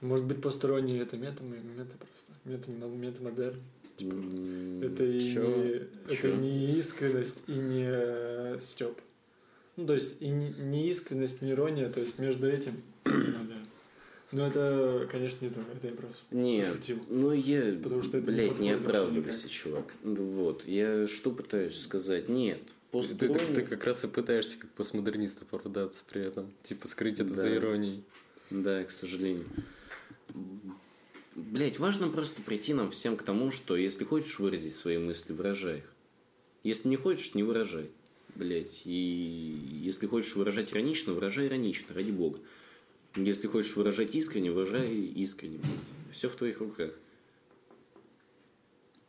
Может быть, посторонние это мета, мета просто. Мета, метамодерн. М, Это и чё? не, это Чё? не искренность и не э, стёб. Ну, то есть и не, не искренность, не ирония, то есть между этим. Но это, конечно, не то, это я просто Нет, пошутил. ну я, Потому что это не блядь, не вообще оправдывайся, чувак. Ну Вот, я что пытаюсь сказать? Нет, Ты, ты- постирония... ты как раз и пытаешься как постмодернист оправдаться при этом. Типа скрыть это Да. за иронией. Да, к сожалению. Блять, важно просто прийти нам всем к тому, что если хочешь выразить свои мысли, выражай их. Если не хочешь, не выражай. Блять, и если хочешь выражать иронично, выражай иронично, ради бога. Если хочешь выражать искренне, выражай искренне. Все в твоих руках.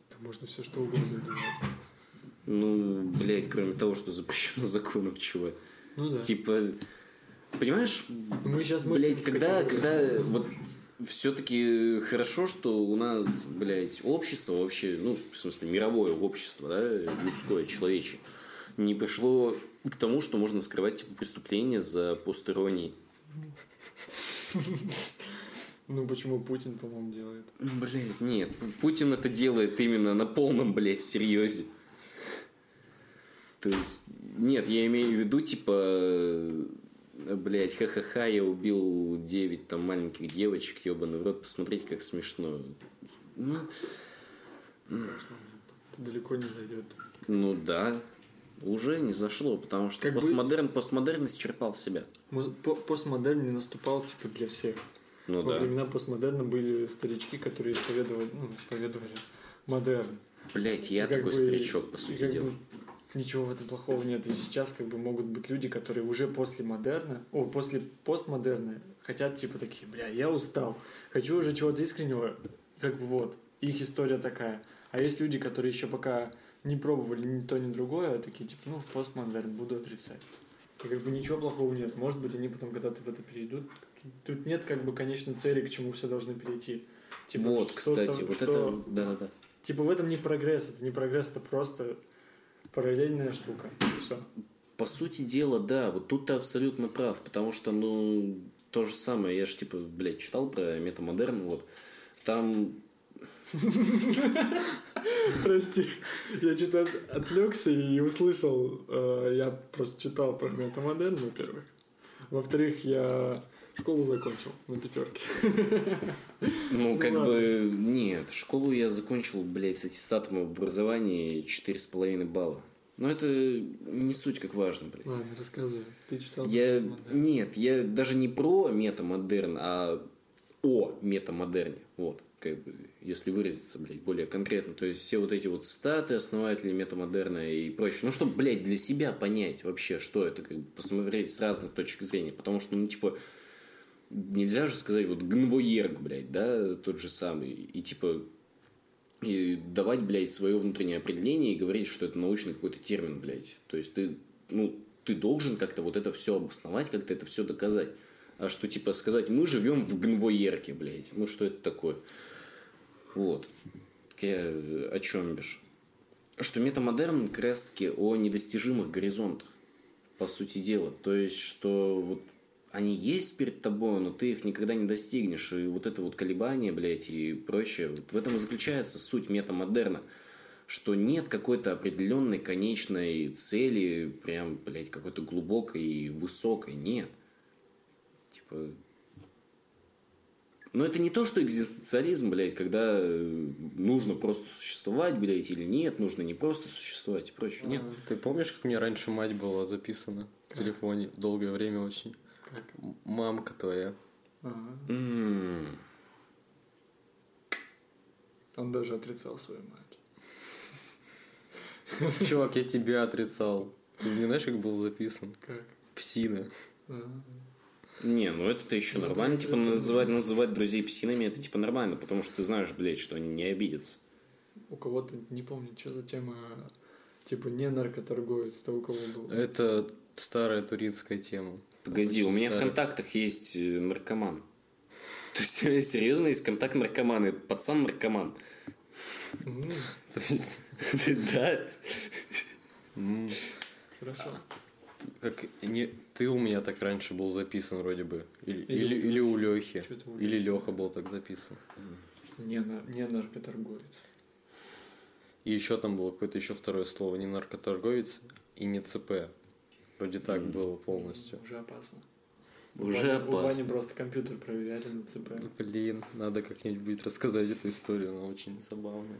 Это можно все что угодно делать. Ну, блядь, кроме того, что запрещено законом, чувак. Ну да. Типа, понимаешь, Мы сейчас Блять, когда, когда вот все-таки хорошо, что у нас, блядь, общество вообще, ну, в смысле, мировое общество, да, людское, человечье, не пришло к тому, что можно скрывать типа, преступления за постеронией. Ну почему Путин, по-моему, делает? Блять, нет, Путин это делает именно на полном, блядь, серьезе. То есть, нет, я имею в виду, типа, блять, ха-ха-ха, я убил 9 там маленьких девочек, ебаный в рот, посмотрите, как смешно. Ну, Это далеко не зайдет. ну да, уже не зашло, потому что Как бы- постмодерн, постмодерн исчерпал себя. Мо- по- Постмодерн не наступал типа для всех. Ну Во да. времена постмодерна были старички, которые исповедовали, ну, исповедовали модерн. Блять, я И такой бы- старичок, по сути дела. бы Ничего в этом плохого нет. И сейчас как бы могут быть люди, которые уже после модерна, о, после постмодерна хотят типа такие, бля, я устал, хочу уже чего-то искреннего, как бы вот, их история такая. А есть люди, которые еще пока не пробовали ни то, ни другое, а такие типа, ну, в постмодерн буду отрицать. И как бы ничего плохого нет. Может быть, они потом когда-то в это перейдут. Тут нет как бы конечной цели, к чему все должны перейти. Типа, вот, что кстати, со- вот что- это, да-да-да. Типа в этом не прогресс, это не прогресс, это просто Параллельная штука. Все. По сути дела, да, вот тут ты абсолютно прав, потому что, ну, то же самое, я же, типа, блядь, читал про метамодерн, вот, там [laughs] Прости, я что-то отвлекся и услышал, э, я просто читал про метамодерн, во-первых. Во-вторых, я школу закончил на пятерке. [laughs] Ну, как бы, нет, школу я закончил, блядь, с аттестатом об образовании 4,5 балла. Но это не суть как важно, блядь. Ладно, рассказывай. Ты читал Я... Нет, я даже не про метамодерн, а о метамодерне. Вот, как бы, если выразиться, блядь, более конкретно. То есть все вот эти вот статы, основатели метамодерна и прочее. Ну, чтобы, блядь, для себя понять вообще, что это, как бы посмотреть с разных точек зрения. Потому что, ну, типа, нельзя же сказать, вот, гнвоерг, блядь, да, тот же самый. И, типа, и давать, блядь, свое внутреннее определение и говорить, что это научный какой-то термин, блядь. То есть ты, ну, ты должен как-то вот это все обосновать, как-то это все доказать. А что, типа, сказать, мы живем в гнвоерке, блядь. Ну, что это такое? Вот. Я о чем бишь? Что метамодерн как раз таки о недостижимых горизонтах, по сути дела. То есть, что вот они есть перед тобой, но ты их никогда не достигнешь. И вот это вот колебание, блядь, и прочее, вот в этом и заключается суть метамодерна. Что нет какой-то определенной конечной цели, прям, блядь, какой-то глубокой и высокой. Нет. Типа... Но это не то, что экзистенциализм, блядь, когда э, нужно просто существовать, блядь, или нет, нужно не просто существовать и прочее. Нет. Ты помнишь, как мне раньше мать была записана в телефоне? Долгое время очень. Как? Мамка твоя. Ага. Он даже отрицал свою мать. [laughs] Чувак, я тебя отрицал. Ты не знаешь, как был записан? Как? Псина. Ага. Не, ну это-то еще Ну, нормально. это- Типа это- называть, называть друзей псинами, это типа нормально, потому что ты знаешь, блядь, что они не обидятся. У кого-то, не помню, что за тема, типа не наркоторговец, то у кого был. Это старая турецкая тема. Погоди, у меня в контактах есть э, наркоман. [laughs] То есть у меня серьезно есть контакт наркоман, и пацан наркоман. То есть, [laughs] Да. Хорошо. как не ты у меня так раньше был записан вроде бы. Или, Или или, у или у Лехи. Или. Леха был так записан. Не, на- не наркоторговец. И еще там было какое-то еще второе слово. Не наркоторговец и не ЦП. Вроде так было полностью. Уже опасно. Уже У Вани- У Вани опасно. просто компьютер проверяли на ЦП. Блин, надо как-нибудь будет рассказать эту историю, она очень забавная.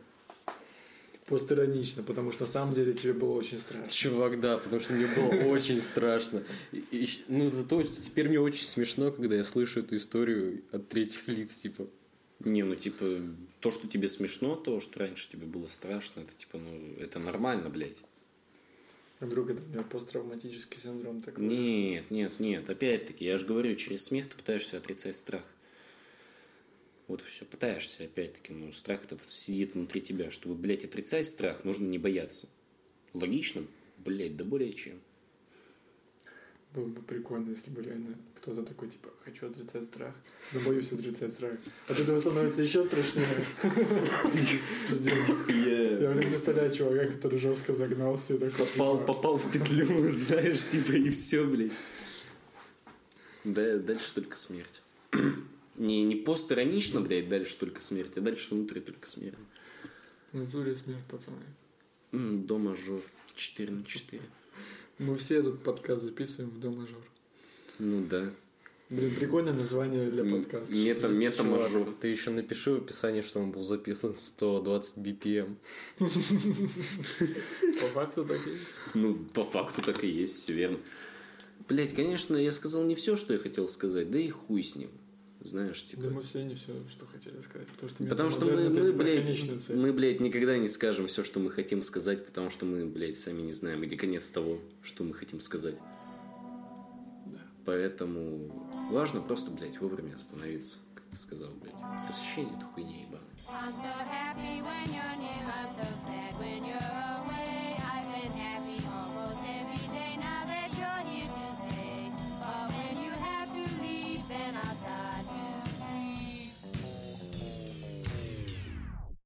Постиронично, потому что на самом деле тебе было очень страшно. Чувак, да, потому что мне было [laughs] очень страшно. И- и щ- ну, зато теперь мне очень смешно, когда я слышу эту историю от третьих лиц, типа. Не, ну типа, то, что тебе смешно, то, что раньше тебе было страшно, это типа, ну, это нормально, блядь. Вдруг это у меня посттравматический синдром такой. Нет, нет, нет. Опять-таки, я же говорю, через смех ты пытаешься отрицать страх. Вот все, пытаешься, опять-таки, ну, страх этот сидит внутри тебя. Чтобы, блядь, отрицать страх, нужно не бояться. Логично? Блядь, да более чем. Было бы прикольно, если бы реально кто-то такой, типа, хочу отрицать страх, но боюсь отрицать страх. От этого становится еще страшнее. Я прям представляю чувака, который жестко загнался и такой, Попал, типа, попал в петлю, [laughs] знаешь, типа, и все, блядь. Да, дальше только смерть. [clears throat] Не, не постиронично, блядь, дальше только смерть, а дальше внутри только смерть. В натуре смерть, пацаны. До мажор 4 на 4. Мы все этот подкаст записываем в До-мажор. Ну да. Блин, прикольное название для подкаста. Мета, мета мажор. Ты еще напиши в описании, что он был записан 120 BPM. По факту так и есть. Ну, по факту так и есть, все верно. Блять, конечно, я сказал не все, что я хотел сказать, да и хуй с ним. Знаешь, типа. Да мы все не все, что хотели сказать. Потому что, Потому что мы, мы, блядь, цель. мы, блядь, никогда не скажем все, что мы хотим сказать, потому что мы, блядь, сами не знаем, где конец того, что мы хотим сказать. Да. Поэтому важно просто, блядь, вовремя остановиться, как ты сказал, блядь. Посещение это хуйня ебаная.